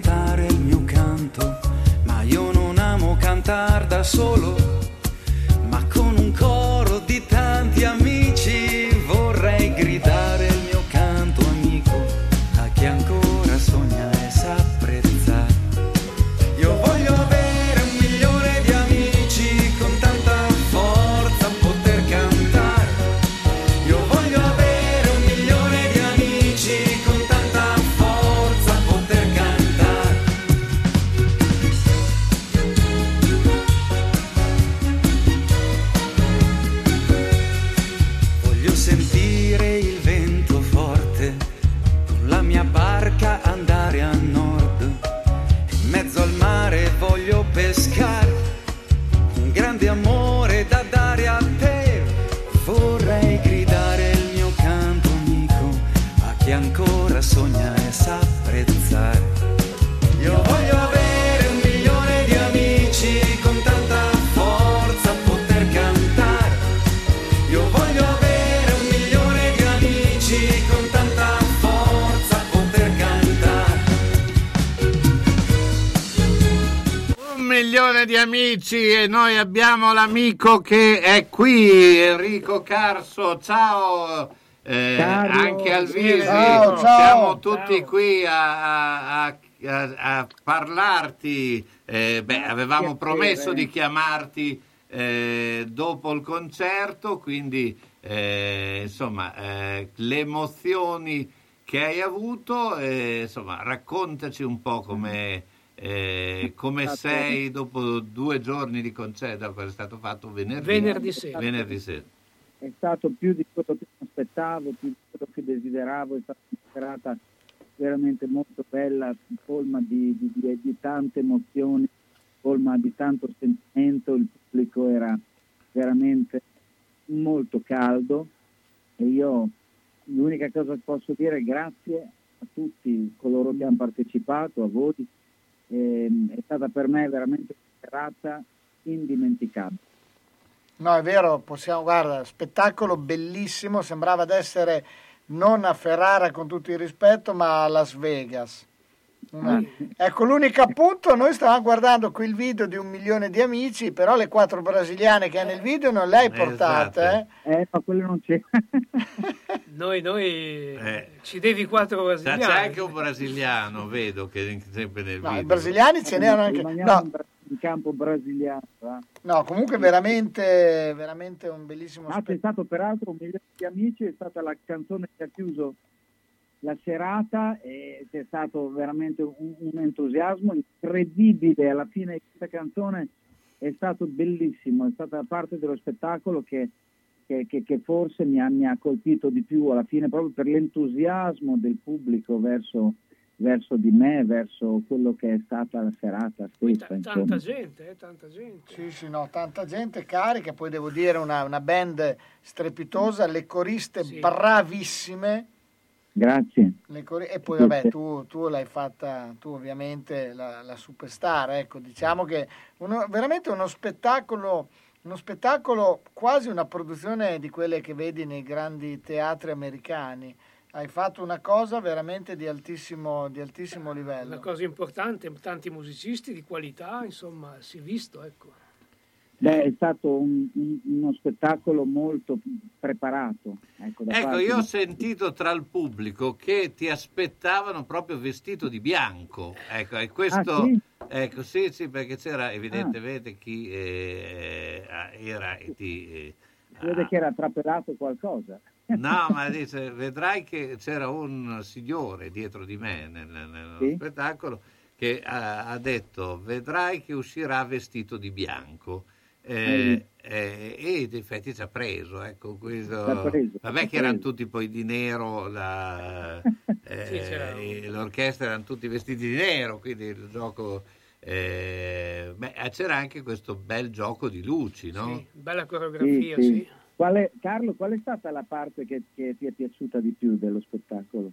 cantare il mio canto, ma io non amo cantare da solo, ma con un coro milione di amici e noi abbiamo l'amico che è qui, Enrico Carso. Ciao. eh, anche al sì, viso, ciao, ciao. siamo tutti qui a, a- a- a parlarti. Eh, beh, avevamo promesso di chiamarti eh, dopo il concerto, quindi eh, insomma eh, le emozioni che hai avuto, eh, insomma raccontaci un po' come, eh, come Stato- sei dopo due giorni di concerto, dopo è stato fatto venerdì, Venerdì sera. venerdì sera. È stato più di quello che aspettavo, più di quello che desideravo, è stata una serata veramente molto bella, colma di, di- di- di tante emozioni, colma di tanto sentimento, il pubblico era veramente molto caldo e io l'unica cosa che posso dire è grazie a tutti coloro che hanno partecipato, a voi, Ehm, è stata per me veramente una serata indimenticabile. No, è vero, possiamo, guarda, spettacolo bellissimo, sembrava di essere non a Ferrara con tutto il rispetto, ma a Las Vegas. Ecco, l'unico appunto, noi stavamo guardando qui il video di un milione di amici, però le quattro brasiliane che hai nel video non le hai portate, Esatto. eh? Eh, ma quello non c'è. Noi, noi ci devi quattro C'è brasiliani. c'è anche un brasiliano, vedo che è sempre nel No, video. i brasiliani ce n'erano anche... No, in campo brasiliano. va? No, comunque veramente, veramente un bellissimo Ah, c'è spettacolo. stato peraltro un milione di amici, è stata la canzone che ha chiuso la serata e c'è stato veramente un, un entusiasmo incredibile. Alla fine di questa canzone è stato bellissimo, è stata parte dello spettacolo che, che- che- che forse mi ha, mi ha colpito di più alla fine proprio per l'entusiasmo del pubblico verso, verso di me, verso quello che è stata la serata stessa. Tanta insomma. gente, eh, tanta gente. Sì, sì, no, tanta gente carica, poi devo dire una, una band strepitosa, le coriste bravissime. Grazie. E poi vabbè, tu, tu l'hai fatta, tu ovviamente la, la superstar, ecco, diciamo che uno- veramente uno spettacolo, uno spettacolo, quasi una produzione di quelle che vedi nei grandi teatri americani. Hai fatto una cosa veramente di altissimo, di altissimo Una livello. cosa importante, tanti musicisti di qualità, insomma, si è visto, ecco. Beh, è stato un- un- uno spettacolo molto preparato. Ecco, Ecco, io ho sentito tra il pubblico che ti aspettavano proprio vestito di bianco. Ecco, e questo... Ah, sì? Ecco, sì, sì, perché c'era evidentemente chi eh, era ti... eh, vede che era trapelato qualcosa. No, ma dice, vedrai che c'era un signore dietro di me nel, nello Sì? spettacolo che ha, ha detto, vedrai che uscirà vestito di bianco. Eh, eh, e in effetti ci ha preso, ecco, questo. Preso, Vabbè che erano tutti poi di nero, la- eh, Sì, c'era- l'orchestra erano tutti vestiti di nero, quindi il gioco... eh, beh, c'era anche questo bel gioco di luci, no? Sì, bella Sì, coreografia, sì. sì. Qual è- Carlo, qual è stata la parte che, che ti è piaciuta di più dello spettacolo?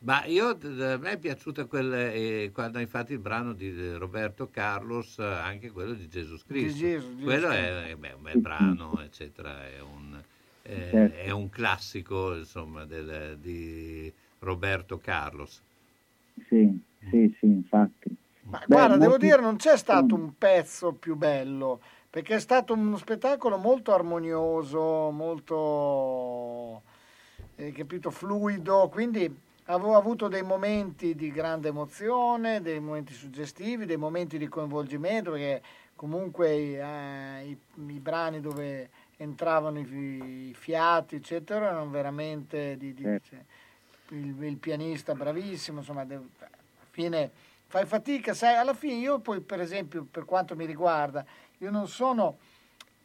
Ma io, a me è piaciuta quel, eh, quando hai fatto il brano di Roberto Carlos, eh, anche quello di Gesù Cristo. Gesù, Gesù quello Cristo. è, è- beh, un bel brano, eccetera, è un, eh, Certo. è un classico, insomma, del- di Roberto Carlos. Sì, sì, sì, infatti. Ma Beh, guarda, devo molti- dire, non c'è stato un pezzo più bello, perché è stato uno spettacolo molto armonioso, molto, eh, capito, fluido, quindi avevo avuto dei momenti di grande emozione, dei momenti suggestivi, dei momenti di coinvolgimento, perché comunque eh, i, i brani dove entravano i, i fiati, eccetera, erano veramente di, di- cioè, il, il pianista bravissimo, insomma, de- alla fine fai fatica, sai, alla fine io poi per esempio per quanto mi riguarda, io non sono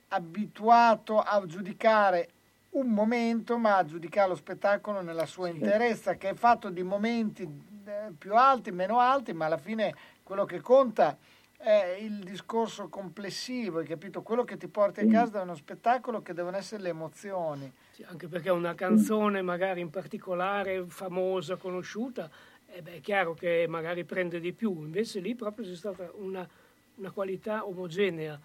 abituato a giudicare un momento, ma a giudicare lo spettacolo nella sua interezza, che è fatto di momenti eh, più alti, meno alti, ma alla fine quello che conta è il discorso complessivo, hai capito? Quello che ti porta a casa da uno spettacolo che devono essere le emozioni. Sì, anche perché una canzone magari in particolare famosa, conosciuta, eh beh, è chiaro che magari prende di più, invece lì proprio c'è stata una, una qualità omogenea.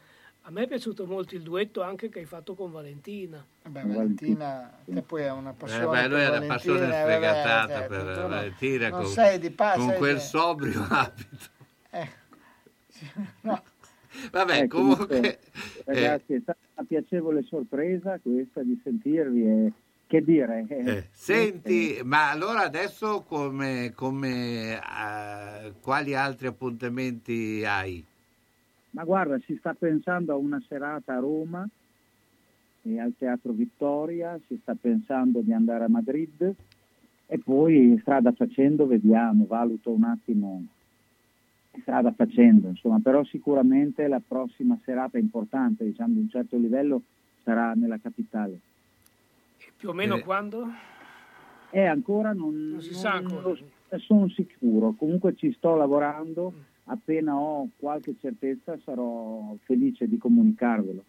A me è piaciuto molto il duetto anche che hai fatto con Valentina. Beh, Valentina, te poi è una Eh, passione. beh, lui per è Valentina, passione eh, sfegatata vabbè, per certo, tu no- Valentina non con, sei di pa- con sei quel di- sobrio abito. Eh, no. Vabbè, Ecco, comunque... dunque, Ragazzi, è stata una piacevole sorpresa questa di sentirvi e che dire. eh, Eh, senti, ma allora adesso come, come, eh, quali altri appuntamenti hai? Ma guarda, si sta pensando a una serata a Roma e al Teatro Vittoria, si sta pensando di andare a Madrid e poi strada facendo vediamo, valuto un attimo strada facendo, insomma, però sicuramente la prossima serata importante, diciamo di un certo livello, sarà nella capitale. Più o meno Eh. quando? E ancora non, Non si sa ancora. sono sicuro, comunque ci sto lavorando, appena ho qualche certezza sarò felice di comunicarvelo.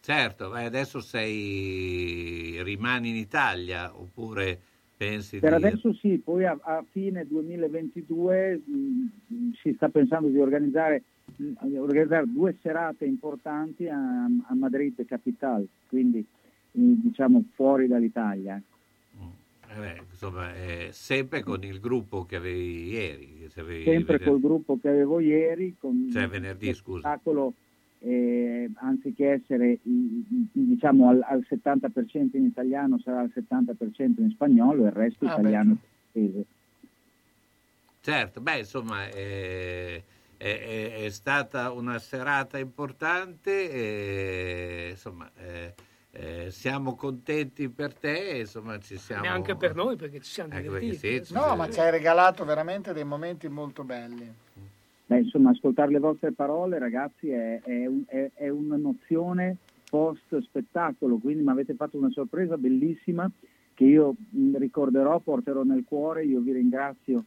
Certo, beh, adesso sei, rimani in Italia oppure pensi Per di... adesso sì, poi a, a fine 2022 mh, si sta pensando di organizzare, mh, organizzare due serate importanti a, a Madrid Capital, quindi mh, diciamo fuori dall'Italia. Eh beh, insomma, eh, sempre con il gruppo che avevi ieri. che avevi Sempre vener- col gruppo che avevo ieri, con Cioè venerdì, scusa. spettacolo, eh, anziché essere i- diciamo al, al 70% in italiano sarà al 70% in spagnolo e il resto Ah, beh. italiano e francese. Certo, beh, insomma, eh, è- è stata una serata importante, e, insomma, eh, eh, siamo contenti per te, insomma, ci siamo... E anche per noi perché ci siamo Anche perché divertiti. sì, No, ma ci hai regalato veramente dei momenti molto belli. Beh, insomma, ascoltare le vostre parole, ragazzi, è, è un- è- è una nozione post spettacolo, quindi mi avete fatto una sorpresa bellissima che io mh, ricorderò, porterò nel cuore. Io vi ringrazio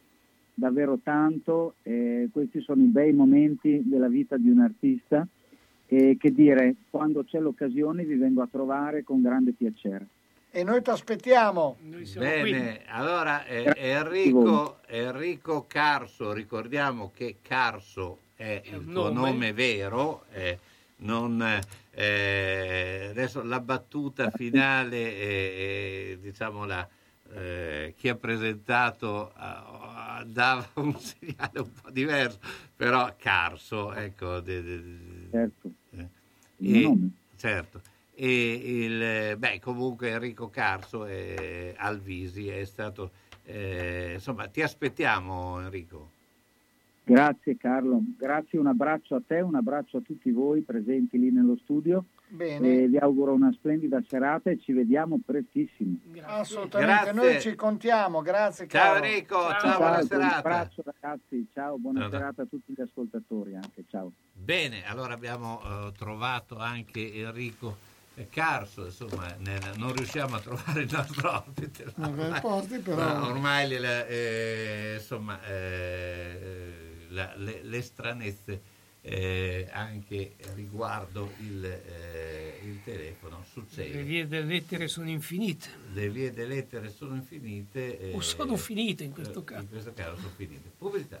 davvero tanto. eh, questi sono i bei momenti della vita di un artista. E che dire, quando c'è l'occasione vi vengo a trovare con grande piacere. E noi ti aspettiamo. Bene, allora eh, Enrico, Enrico Carso, ricordiamo che Carso è il tuo nome. nome vero, eh, non, eh, adesso la battuta finale, eh, eh, diciamo la, eh, chi ha presentato dava un segnale un po' diverso, però Carso, ecco, de- de- de- Certo. Il e- nome. certo. E il, beh, comunque Enrico Carso e Alvisi è stato, eh, insomma, ti aspettiamo Enrico. Grazie Carlo, grazie, un abbraccio a te, un abbraccio a tutti voi presenti lì nello studio. Bene. E vi auguro una splendida serata e ci vediamo prestissimo. Assolutamente, Grazie. noi ci contiamo, grazie Ciao caro. Enrico, ciao, buona un serata. abbraccio ragazzi, ciao, buona Ciao. serata a tutti gli ascoltatori anche, ciao. Bene, allora abbiamo eh, trovato anche Enrico Carso, insomma, nel- non riusciamo a trovare il nostro ospite. Non vedo posti, però- Ma ormai le, le- eh, insomma, eh, la- le, le stranezze eh, anche riguardo il, eh, il telefono Le succedono. vie delle lettere sono infinite. Le vie delle lettere sono infinite. eh, O sono finite in questo caso. In questo caso sono finite. Pubblicità.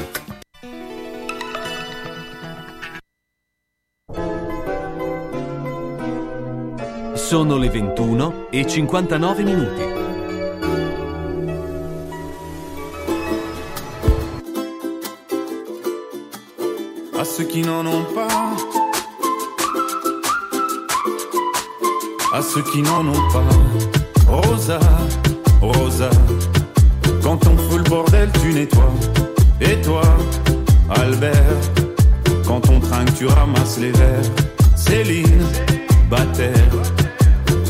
Sono le 21 e 59 minuti. à ceux qui n'en ont pas, à ceux qui n'en ont pas. Rosa, Rosa, quand on fout le bordel, tu nettoies. Et toi, Albert, quand on trinque, tu ramasses les verres. Céline, Bataire,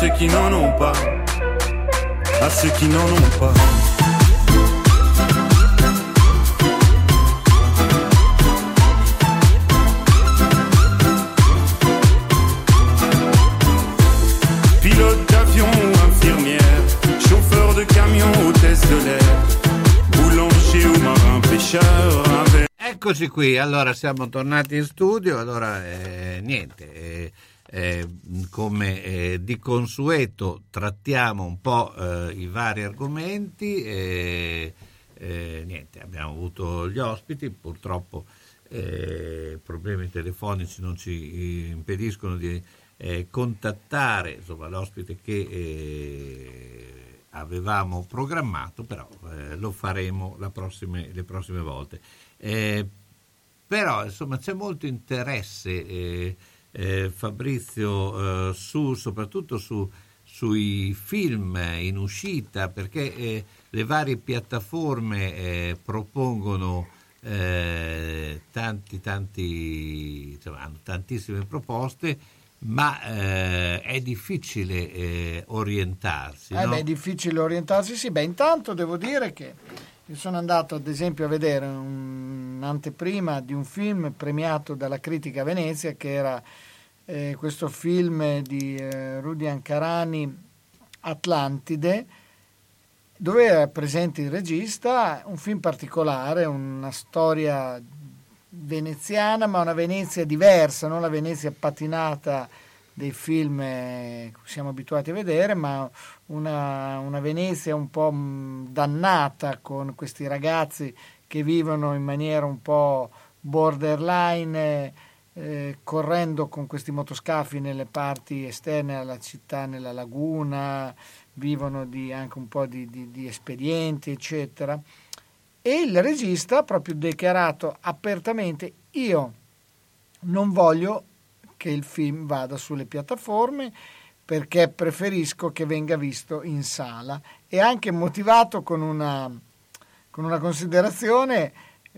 Ceux qui n'en ont pas. À ceux qui n'en ont pas. Pilote d'avion ou infirmière, chauffeur de camion, hôtesse de l'air, boulanger ou marin pêcheur. Eccoci qui, allora siamo tornati in studio, allora eh, niente, eh, eh, come eh, di consueto trattiamo un po' eh, i vari argomenti, e, eh, niente, abbiamo avuto gli ospiti, purtroppo eh, problemi telefonici non ci impediscono di eh, contattare insomma, l'ospite che eh, avevamo programmato, però eh, lo faremo prossime- le prossime volte. Eh, però insomma c'è molto interesse, eh, Fabrizio, eh, su, soprattutto su, sui film in uscita, perché eh, le varie piattaforme eh, propongono eh, tanti, tanti, insomma, hanno tantissime proposte, ma eh, è difficile eh, orientarsi. Eh no? beh, è difficile orientarsi, sì. Beh, intanto devo dire che io sono andato ad esempio a vedere un'anteprima di un film premiato dalla critica a Venezia che era eh, questo film di eh, Rudy Ancarani, Atlantide, dove era presente il regista, un film particolare, una storia veneziana, ma una Venezia diversa, non la Venezia patinata dei film eh, che siamo abituati a vedere, ma una, una Venezia un po' dannata con questi ragazzi che vivono in maniera un po' borderline, eh, correndo con questi motoscafi nelle parti esterne alla città, nella laguna, vivono di, anche un po' di, di, di espedienti, eccetera. E il regista ha proprio dichiarato apertamente: Io non voglio che il film vada sulle piattaforme perché preferisco che venga visto in sala e anche motivato con una, con una considerazione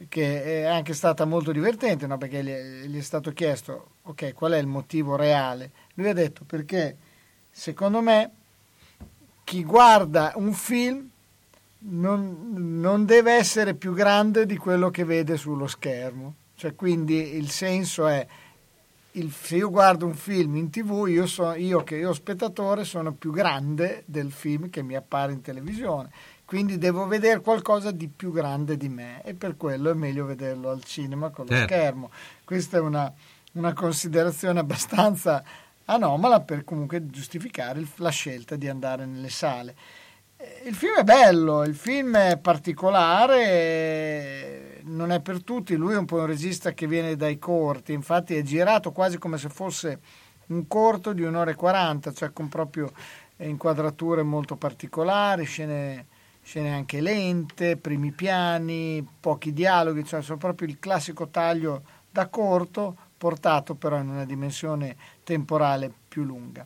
che è anche stata molto divertente no? perché gli, è stato chiesto ok qual è il motivo reale lui ha detto perché secondo me chi guarda un film non, non deve essere più grande di quello che vede sullo schermo cioè quindi il senso è il, se io guardo un film in tv, io, so, io che io spettatore sono più grande del film che mi appare in televisione. Quindi devo vedere qualcosa di più grande di me e per quello è meglio vederlo al cinema con lo Certo. schermo. Questa è una, una considerazione abbastanza anomala per comunque giustificare il- la scelta di andare nelle sale. Eh, Il film è bello, il film è particolare, non è per tutti, lui è un po' un regista che viene dai corti, infatti è girato quasi come se fosse un corto di un'ora e quaranta, cioè con proprio inquadrature molto particolari, scene, scene anche lente, primi piani, pochi dialoghi, cioè sono proprio il classico taglio da corto, portato però in una dimensione temporale più lunga,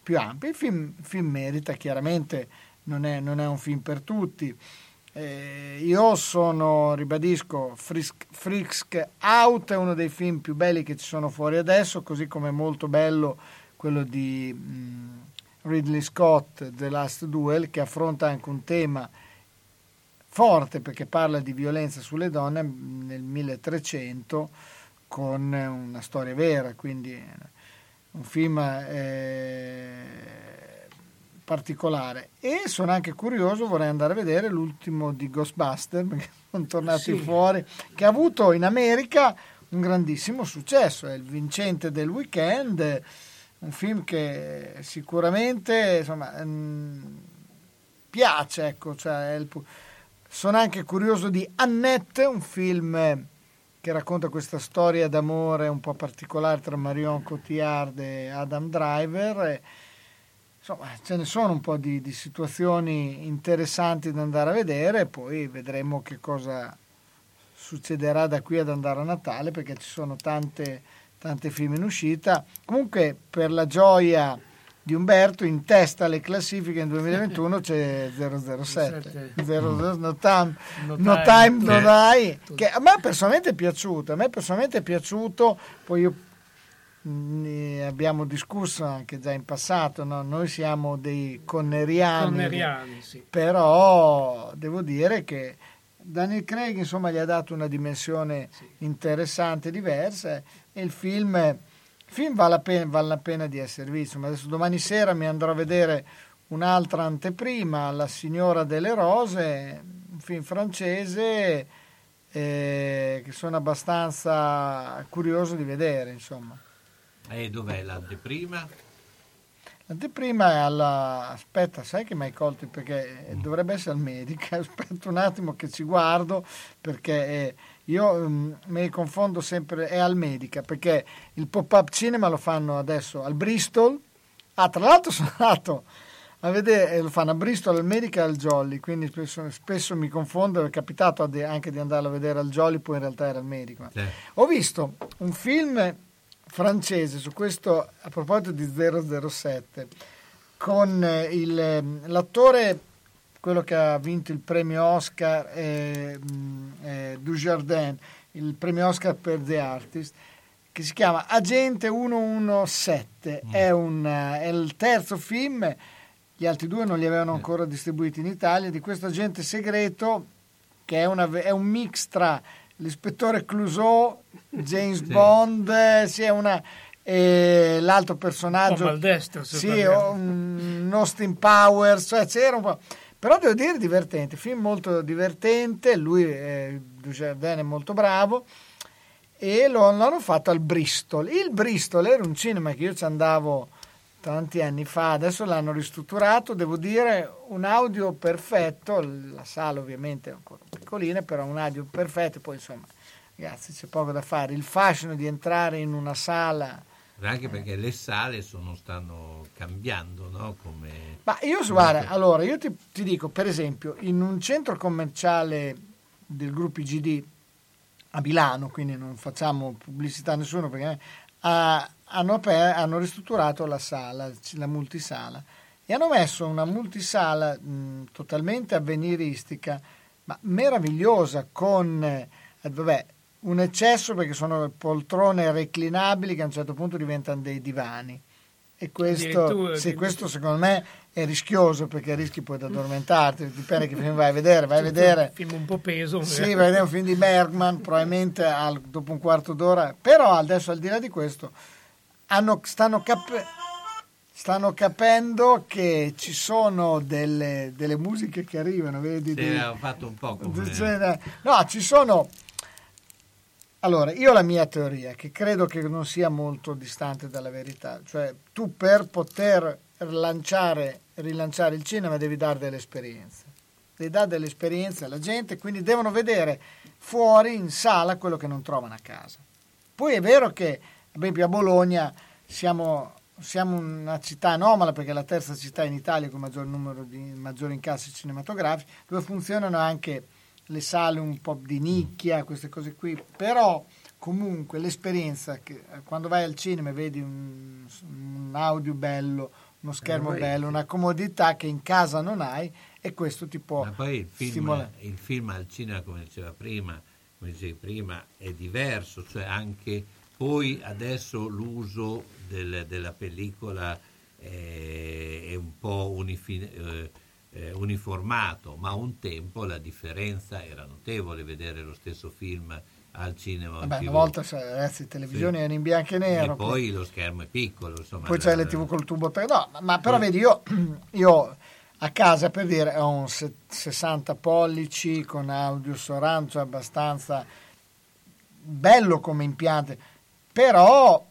più ampia. Il film, il film merita, chiaramente non è, non è un film per tutti. Eh, io sono, ribadisco, Frisk, Frisk Out è uno dei film più belli che ci sono fuori adesso, così come è molto bello quello di mh, Ridley Scott, The Last Duel, che affronta anche un tema forte perché parla di violenza sulle donne nel 1300 con una storia vera, quindi un film eh, particolare. E sono anche curioso, vorrei andare a vedere l'ultimo di Ghostbuster, perché sono tornati Sì. fuori, che ha avuto in America un grandissimo successo, è il vincente del weekend, un film che sicuramente insomma, mm, piace, ecco, cioè il sono anche curioso di Annette, un film che racconta questa storia d'amore un po' particolare tra Marion Cotillard e Adam Driver. e, insomma, ce ne sono un po' di, di situazioni interessanti da andare a vedere, poi vedremo che cosa succederà da qui ad andare a Natale, perché ci sono tante, tante film in uscita. Comunque, per la gioia di Umberto, in testa alle classifiche in 2021 c'è 007, 00, no time, No time. no die, che a me personalmente è piaciuto, a me personalmente è piaciuto, poi io ne abbiamo discusso anche già in passato, no? noi siamo dei conneriani, Conneriani, sì. però devo dire che Daniel Craig insomma gli ha dato una dimensione interessante, diversa e il film, il film vale, la pena, vale la pena di essere visto. Ma adesso domani sera mi andrò a vedere un'altra anteprima, La signora delle rose, un film francese eh, che sono abbastanza curioso di vedere insomma. E dov'è l'anteprima? L'anteprima è alla... Aspetta, sai che mi hai colto perché Mm. dovrebbe essere al medico. Aspetta un attimo che ci guardo perché eh, io mm, ne confondo sempre. È al medica perché il pop-up cinema lo fanno adesso al Bristol. Ah, tra l'altro sono andato a vedere, eh, lo fanno a Bristol, al Medica e al Jolly, quindi spesso, spesso mi confondo. È capitato anche di andarlo a vedere al Jolly, poi in realtà era al medico. Ho visto un film francese su questo a proposito di 007 con eh, il, ehm, l'attore quello che ha vinto il premio Oscar eh, mh, eh, Dujardin il premio Oscar per The Artist che si chiama Agente 117 è, un, eh, è il terzo film gli altri due non li avevano ancora distribuiti in Italia di questo agente segreto che è, una- è un mix tra l'ispettore Clouseau, James Bond, eh, sì, è una, e l'altro personaggio, Un po' maldestro, se sì, o un Austin Powers, cioè c'era un po'. Però devo dire divertente, film molto divertente, lui, eh, è molto bravo e lo, l'hanno fatto al Bristol. Il Bristol era un cinema che io ci andavo tanti anni fa, adesso l'hanno ristrutturato, devo dire un audio perfetto, la sala ovviamente è ancora piccolina, però un audio perfetto, poi insomma ragazzi c'è poco da fare, il fascino di entrare in una sala, Anche perché le sale sono, stanno cambiando, no? Come... ma io guarda, allora io ti, ti dico per esempio in un centro commerciale del gruppo IGD a Milano, quindi non facciamo pubblicità a nessuno perché ah, hanno, aper- hanno ristrutturato la sala, la multisala e hanno messo una multisala mh, totalmente avveniristica, ma meravigliosa con eh, vabbè, un eccesso perché sono poltrone reclinabili che a un certo punto diventano dei divani. E questo, sì, di- questo secondo me è rischioso perché rischi poi di addormentarti, dipende che film vai a vedere, vai a vedere film un po' peso sì, vai a vedere un film di Bergman, probabilmente al- dopo un quarto d'ora, però adesso al di là di questo hanno- stanno, cap- stanno capendo che ci sono delle, delle musiche che arrivano, vedi? Sì, ho fatto un po' come... cioè, no, ci sono. Allora, io ho la mia teoria, che credo che non sia molto distante dalla verità. Cioè, tu per poter lanciare, rilanciare il cinema devi dare delle esperienze. Devi dare delle esperienze alla gente, quindi devono vedere fuori, in sala, quello che non trovano a casa. Poi è vero che, ad esempio, a Bologna siamo siamo una città anomala perché è la terza città in Italia con maggior numero di maggiori incassi cinematografici, dove funzionano anche le sale un po' di nicchia, queste cose qui, però comunque l'esperienza che eh, quando vai al cinema e vedi un, un audio bello, uno schermo poi- bello, una comodità che in casa non hai e questo ti può Ma poi il film, stimolare. il film al cinema, come diceva prima, come dicevi prima, è diverso, cioè anche poi adesso l'uso del- della pellicola è, è un po' unifi- eh, eh, uniformato, ma un tempo la differenza era notevole vedere lo stesso film al cinema. Vabbè, una volta sai, ragazzi, le televisioni Sì. erano in bianco e nero. E poi lo schermo è piccolo, insomma. Poi la- c'è le tv col tubo per... No, ma, però vedi, io, io a casa, per dire, ho un se- 60 pollici con audio surround, cioè abbastanza bello come impianto, però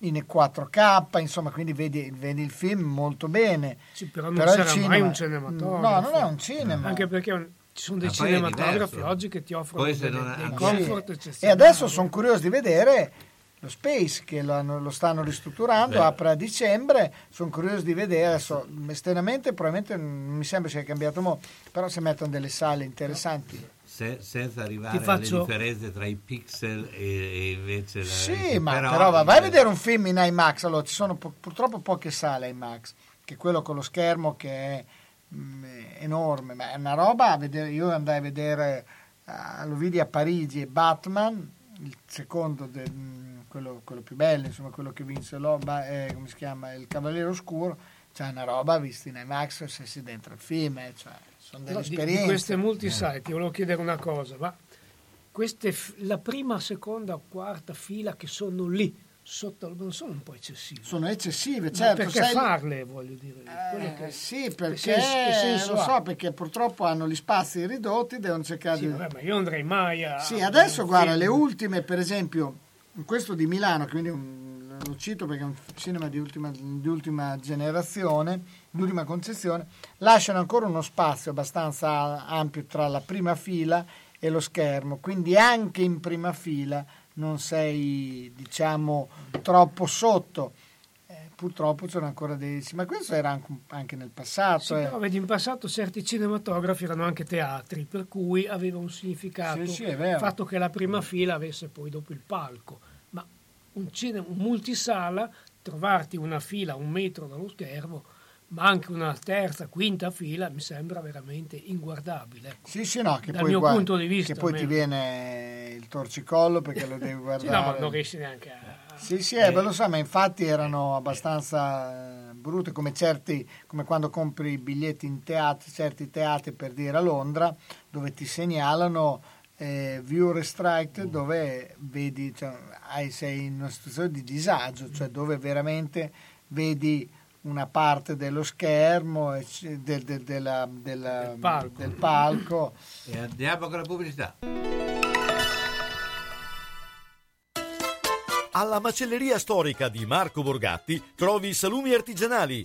in 4K, insomma, quindi vedi, vedi il film molto bene. Sì, però non il sarà mai cinema- un cinematografo. No, non è un cinema. Anche perché un- ci sono dei cinematografi oggi che ti offrono dei anche- comfort Sì. E adesso sono curioso di vedere lo Space che lo, lo stanno ristrutturando, Beh. apre a dicembre, sono curioso di vedere, adesso esternamente probabilmente non mi sembra sia cambiato molto, però se mettono delle sale interessanti. Se- senza arrivare faccio- alle differenze tra i pixel e, e invece la, Sì, ma però- però, va- vai a vedere un film in IMAX, allora ci sono po- purtroppo poche sale IMAX, che è quello con lo schermo che è mm, è enorme, ma è una roba, a vedere, io andai a vedere, ah, lo vidi a Parigi, Batman, il secondo, del- mm, quello, quello più bello, insomma quello che vinse l'Oba, eh, come si chiama, il Cavaliere Oscuro, c'è una roba vista in IMAX se si dentro il film, eh, cioè, sono delle No, di, di esperienze. queste multisite, ti volevo chiedere una cosa, ma queste, la prima, seconda, quarta fila che sono lì, sotto, non sono un po' eccessive? Sono eccessive, Ma certo. perché sai- farle, voglio dire? Quelle che- Eh, sì, perché che lo so, perché purtroppo hanno gli spazi ridotti, devono cercare Sì, di... vabbè, ma io andrei mai a... Sì, adesso un guarda, film. le ultime, per esempio, questo di Milano, quindi un- lo cito perché è un cinema di ultima, di ultima generazione, di ultima concezione, lasciano ancora uno spazio abbastanza ampio tra la prima fila e lo schermo, quindi anche in prima fila non sei, diciamo, troppo sotto. Eh, purtroppo c'erano ancora dei... Ma questo era anche, anche nel passato. Sì, eh. però vedi, in passato certi cinematografi erano anche teatri, per cui aveva un significato Sì, sì, il fatto che la prima fila avesse poi dopo il palco. Ma un, cinema, un multisala, trovarti una fila a un metro dallo schermo, ma anche una terza, quinta fila, mi sembra veramente inguardabile. Sì, sì, no, che Dal poi, mio guarda, punto di vista. che poi ti viene il torcicollo perché lo devi Sì, guardare. no, ma non riesci neanche a... Sì, sì, eh, beh, lo so, ma infatti erano abbastanza eh, brutte, come certi, come quando compri i biglietti in teatri, certi teatri per dire a Londra, dove ti segnalano eh, view restricted, dove vedi, cioè, hai- sei in una situazione di disagio, cioè dove veramente vedi una parte dello schermo, e del, del- della- della- palco. del palco. E andiamo con la pubblicità. Alla macelleria storica di Marco Borgatti trovi salumi artigianali,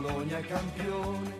Bologna campione.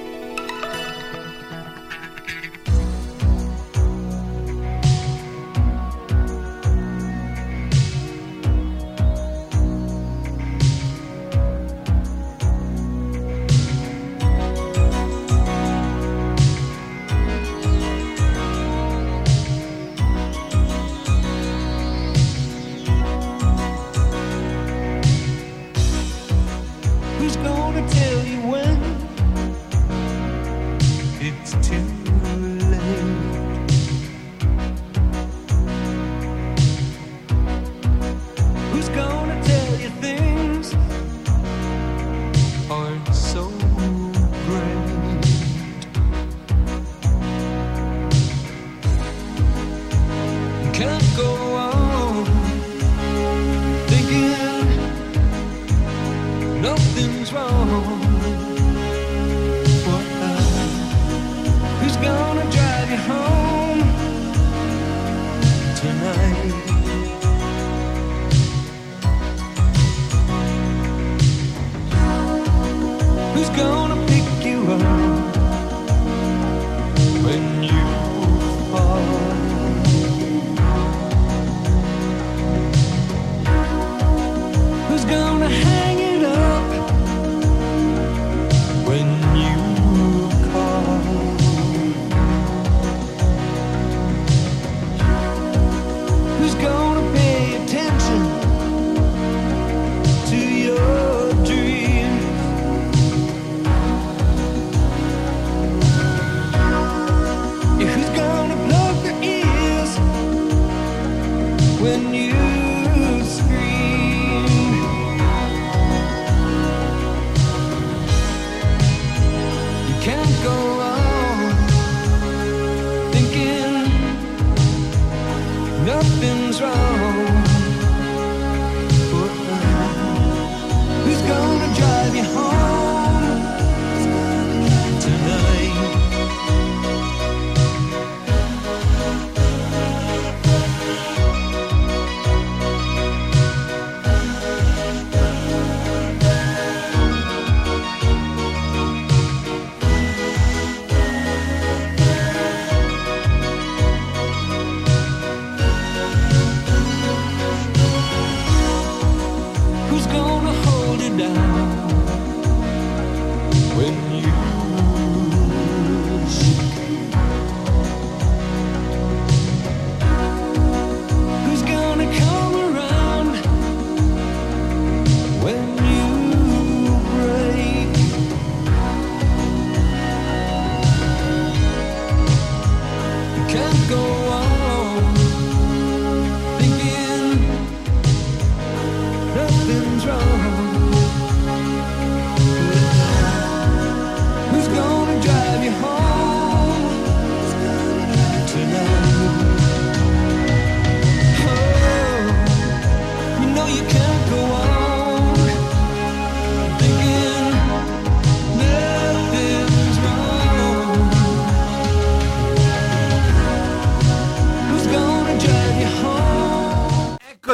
Nothing's wrong. What Who's gonna drive you home tonight?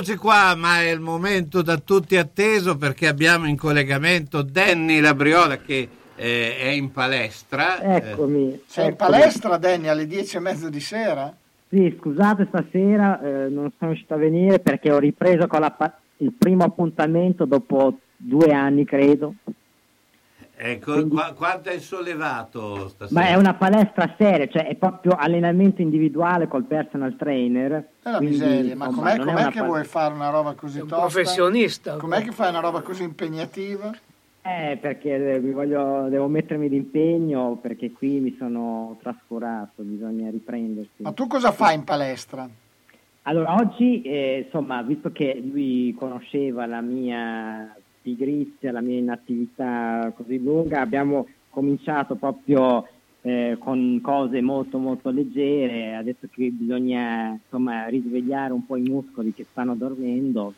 Eccoci qua, ma è il momento da tutti atteso perché abbiamo in collegamento Danny Labriola che eh, è in palestra. Eccomi. Sei in eccomi. palestra, Danny, alle dieci e mezzo di sera? Sì, scusate, stasera eh, non sono riuscito a venire perché ho ripreso con la il primo appuntamento dopo due anni, credo. Ecco, qua- quanto hai sollevato stasera? Ma è una palestra seria, cioè è proprio allenamento individuale col personal trainer. È una quindi, miseria, ma com'è, com'è una che pal- vuoi fare una roba così tosta? professionista. Com'è che fai una roba così impegnativa? Eh, perché mi voglio, devo mettermi d'impegno perché qui mi sono trascurato, bisogna riprendersi. Ma tu cosa fai in palestra? Allora, oggi, eh, insomma, visto che lui conosceva la mia pigrizia, la mia inattività così lunga, abbiamo cominciato proprio eh, con cose molto molto leggere, ha detto che bisogna insomma risvegliare un po' i muscoli che stanno dormendo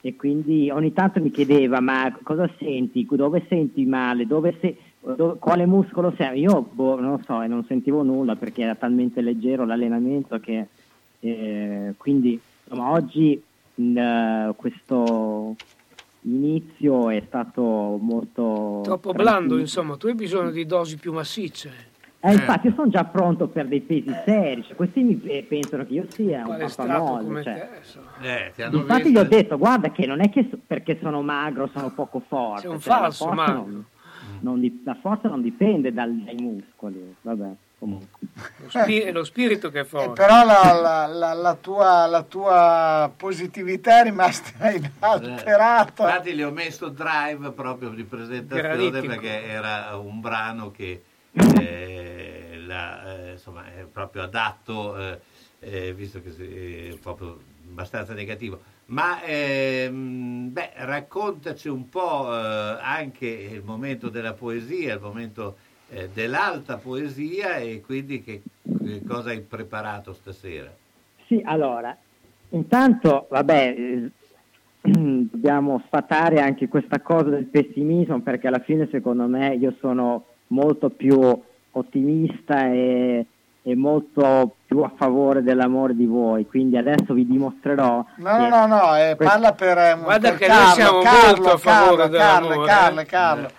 e quindi ogni tanto mi chiedeva ma cosa senti, dove senti male, dove se- dove- quale muscolo sei? Io boh, non lo so e non sentivo nulla perché era talmente leggero l'allenamento che eh, quindi insomma, oggi eh, questo inizio è stato molto Troppo blando, insomma, tu hai bisogno di dosi più massicce. Eh, infatti io sono già pronto per dei pesi seri, cioè, questi mi eh, pensano che io sia un come Cioè. Eh, Infatti visto? gli ho detto, guarda che non è che so- perché sono magro sono poco forte. Sei un cioè, falso magro. non- non di- la forza non dipende dal- dai muscoli, vabbè, comunque. Lo, spi- è lo spirito che è forte. Però la, la- la- la tua, la tua positività è rimasta inalterata. Infatti gli ho messo drive proprio di presentazione Granitico. perché era un brano che eh, la- eh, insomma, è proprio adatto, eh, eh, visto che è proprio abbastanza negativo. Ma ehm, beh, raccontaci un po' eh, anche il momento della poesia, il momento eh, dell'alta poesia e quindi che, che cosa hai preparato stasera. Sì, allora, intanto, vabbè, eh, dobbiamo sfatare anche questa cosa del pessimismo perché alla fine secondo me io sono molto più ottimista e, e molto più a favore dell'amore di voi, quindi adesso vi dimostrerò No, che- no, no, eh, questo- parla per, eh, Guarda per che noi Carlo, siamo Carlo, molto a favore Carlo, Carlo, dell'amore, Carlo, eh. Carlo,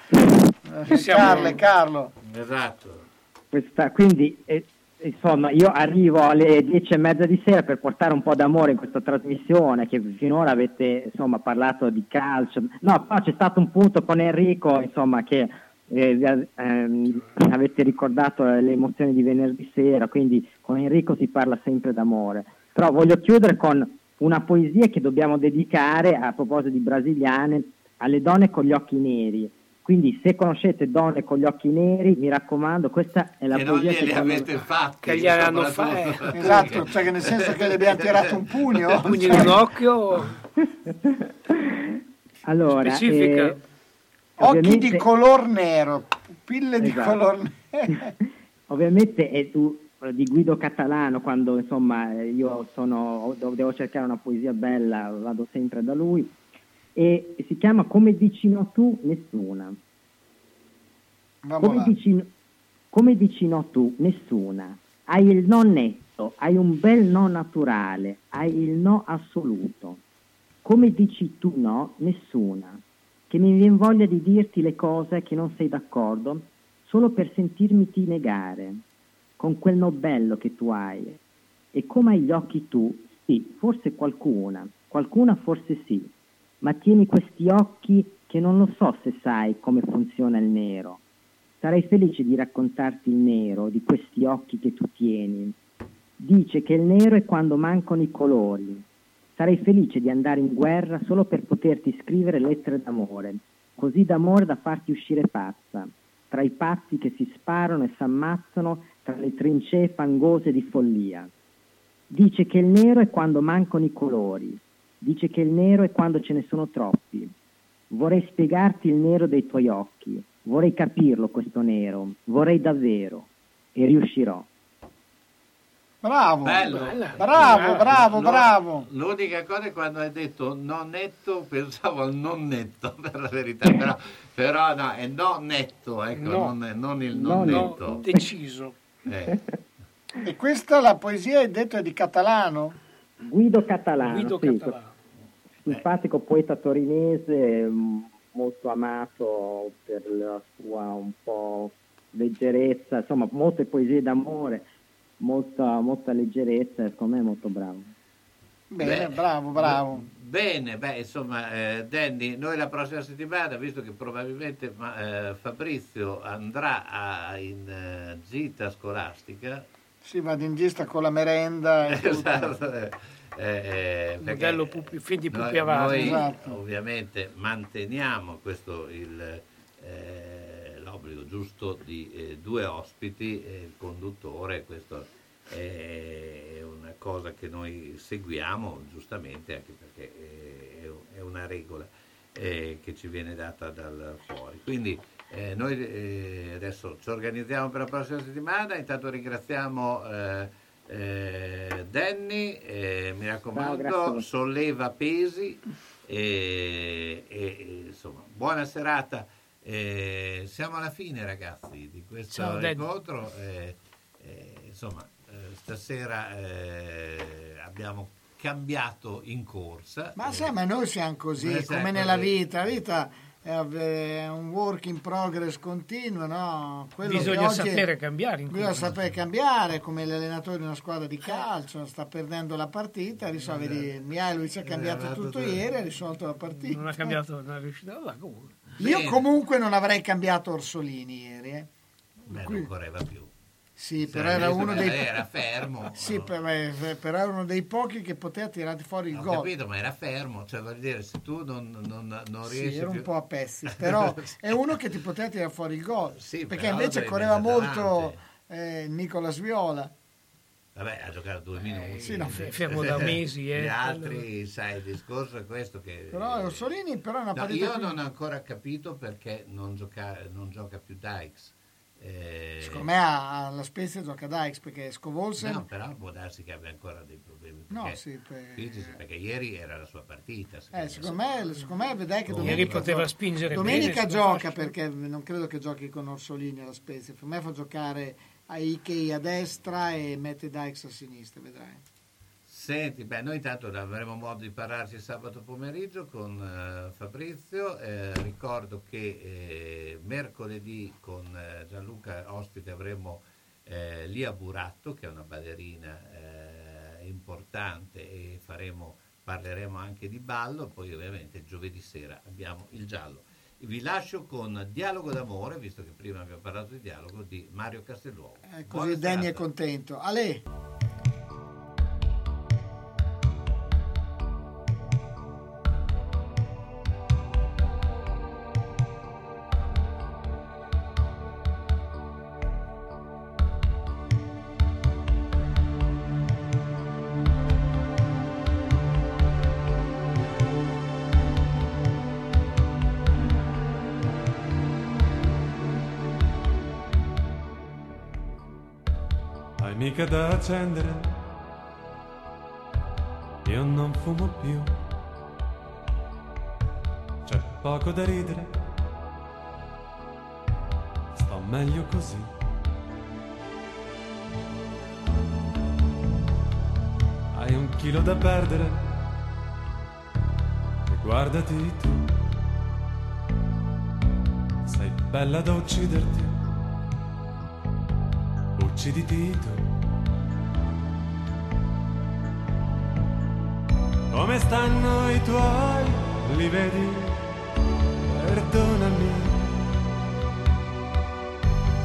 Eh, Siamo- Carlo, Carlo. Esatto. questa- quindi eh, insomma io arrivo alle dieci e mezza di sera per portare un po' d'amore in questa trasmissione che finora avete insomma parlato di calcio. No però c'è stato un punto con Enrico insomma che eh, ha- ehm, avete ricordato le emozioni di venerdì sera quindi con Enrico si parla sempre d'amore. Però voglio chiudere con una poesia che dobbiamo dedicare a proposito di brasiliane alle donne con gli occhi neri quindi se conoscete donne con gli occhi neri, mi raccomando, questa è la Che non poesia glieli secondo me- avete fatti. Che gliel'hanno soprattutto. fatto. Esatto, cioè che nel senso che gli abbiamo tirato un pugno. Un pugno in un occhio. Allora, Specifica. eh, Occhi di color nero, pupille di Esatto. color nero. Ovviamente è tu, eh, di Guido Catalano, quando insomma eh, io sono, devo cercare una poesia bella, vado sempre da lui, e si chiama Come dici no tu, nessuna. Come dici, come dici no tu, nessuna. Hai il no netto, hai un bel no naturale, hai il no assoluto. Come dici tu no, nessuna. Che mi viene voglia di dirti le cose che non sei d'accordo solo per sentirmiti negare, con quel no bello che tu hai. E come hai gli occhi tu, sì, forse qualcuna, qualcuna forse sì, ma tieni questi occhi che non lo so se sai come funziona il nero. Sarei felice di raccontarti il nero di questi occhi che tu tieni. Dice che il nero è quando mancano i colori. Sarei felice di andare in guerra solo per poterti scrivere lettere d'amore, così d'amore da farti uscire pazza, tra i pazzi che si sparano e s'ammazzano tra le trincee fangose di follia. Dice che il nero è quando mancano i colori. Dice che il nero è quando ce ne sono troppi. Vorrei spiegarti il nero dei tuoi occhi. Vorrei capirlo questo nero. Vorrei davvero. E riuscirò. Bravo, Bello. bravo, bravo, No, bravo. L'unica cosa è quando hai detto non netto, pensavo al non netto, per la verità, però, però no, è no netto, ecco, No. non, non il No, non no, netto. deciso. Eh. E questa la poesia hai detto è di Catalano? Guido Catalano. Guido sì, Catalano. simpatico poeta torinese, mm, molto amato per la sua un po' leggerezza, insomma, molte poesie d'amore, molta, molta leggerezza, secondo me è molto bravo. Bene, Beh, bravo, bravo. Bene, beh, insomma, eh, Danny, noi la prossima settimana, visto che probabilmente ma, eh, Fabrizio andrà a- in eh, gita scolastica, Si vado in gista con la merenda e esatto, eh, eh, modello Pupi- fin di Pupi Avati. noi Esatto. ovviamente manteniamo questo il, eh, l'obbligo giusto di eh, due ospiti e il conduttore, questo è una cosa che noi seguiamo giustamente anche perché è, è una regola eh, che ci viene data dal fuori. Quindi eh, noi eh, adesso ci organizziamo per la prossima settimana, intanto ringraziamo eh, eh, Danny, eh, mi raccomando, grazie. solleva pesi e, insomma buona serata. Eh, siamo alla fine ragazzi di questo Ciao, incontro. eh, eh, insomma, eh, stasera eh, abbiamo cambiato in corsa. Ma eh, sai, ma noi siamo così, come nella vita. La vita è un work in progress continuo, no? Quello che Bisogna sapere cambiare. in Bisogna sapere cambiare, come l'allenatore di una squadra di calcio, sta perdendo la partita, risolve di Mihailovic ha cambiato tutto ieri, ha risolto la partita. Non ha cambiato, non è riuscito. Comunque. Io comunque non avrei cambiato Orsolini ieri, eh. Beh, non correva più. Sì, Si però era uno dei era fermo. Sì, per- eh, però era uno dei pochi che poteva tirare fuori il Ho gol. capito, ma era fermo, cioè vuol dire se tu non, non, non Sì, riesci era un più... po' a pezzi, però è uno che ti poteva tirare fuori il gol. Sì, perché invece correva molto eh, Nicola Viola. Vabbè, ha giocato due minuti. sì, no, fermo da mesi, eh. Gli altri, sai, il discorso è questo che... Però Orsolini però è una No, partita io più- non ho ancora capito perché non gioca, non gioca più Dykes. Eh, Secondo me alla Spezia gioca Dykes perché Scovolsen No, però può darsi che abbia ancora dei problemi. No, perché- sì, per- fisici, perché ieri era la sua partita. Eh, secondo me, secondo me vedrai che Ieri domenica poteva gioca- spingere Domenica bene, gioca perché non credo che giochi con Orsolini alla Spezia. Per me fa giocare a Ikei a destra e mette Dykes a sinistra, vedrai. Senti, beh, noi intanto avremo modo di parlarci sabato pomeriggio con eh, Fabrizio. Eh, ricordo che eh, mercoledì con eh, Gianluca ospite avremo eh, Lia Buratto, che è una ballerina eh, importante, e faremo, parleremo anche di ballo. Poi, ovviamente, giovedì sera abbiamo il giallo. Vi lascio con Dialogo d'amore, visto che prima abbiamo parlato di dialogo, di Mario Castelluomo. Eh, Buona così Danny è contento. Ale! Accendere, io non fumo più. C'è poco da ridere, sto meglio così. Hai un chilo da perdere, e guardati tu. Sei bella da ucciderti ucciditi tu. Come stanno i tuoi, li vedi? Perdonami.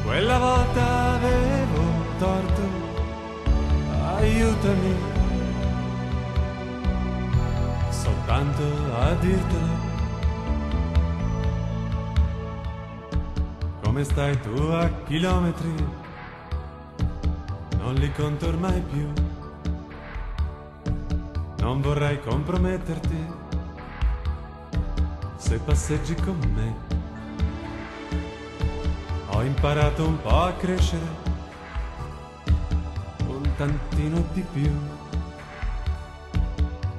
Quella volta avevo torto, aiutami. Soltanto a dirtelo. Come stai tu a chilometri? non li conto ormai più. Non vorrei comprometterti se passeggi con me. Ho imparato un po' a crescere, un tantino di più.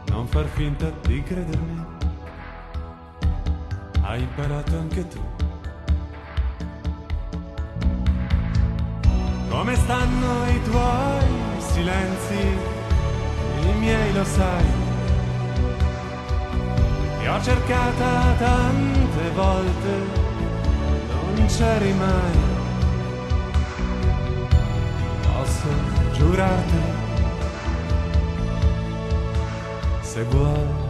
Non far finta di credermi, hai imparato anche tu. Come stanno i tuoi silenzi? Miei lo sai. ho cercata tante volte, non c'eri mai. Posso giurarti, se vuoi.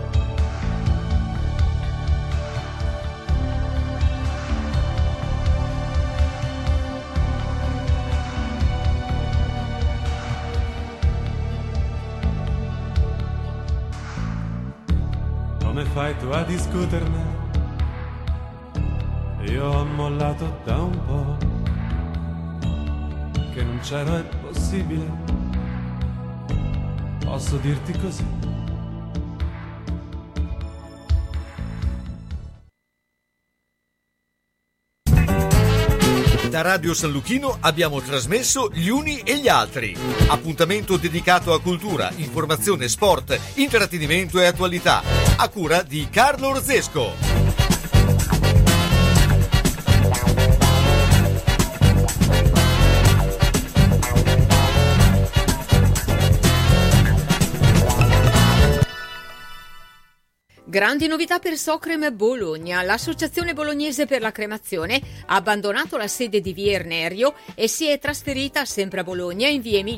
Fai tu a discuterne? Io ho mollato da un po'. Che non c'ero è possibile. Posso dirti così. Da Radio San Luchino abbiamo trasmesso Gli Uni e gli Altri. Appuntamento dedicato a cultura, informazione, sport, intrattenimento e attualità. A cura di Carlo Orzesco. Grandi novità per Socrem Bologna. L'associazione bolognese per la cremazione ha abbandonato la sede di Via Ernerio e si è trasferita sempre a Bologna in via Emilia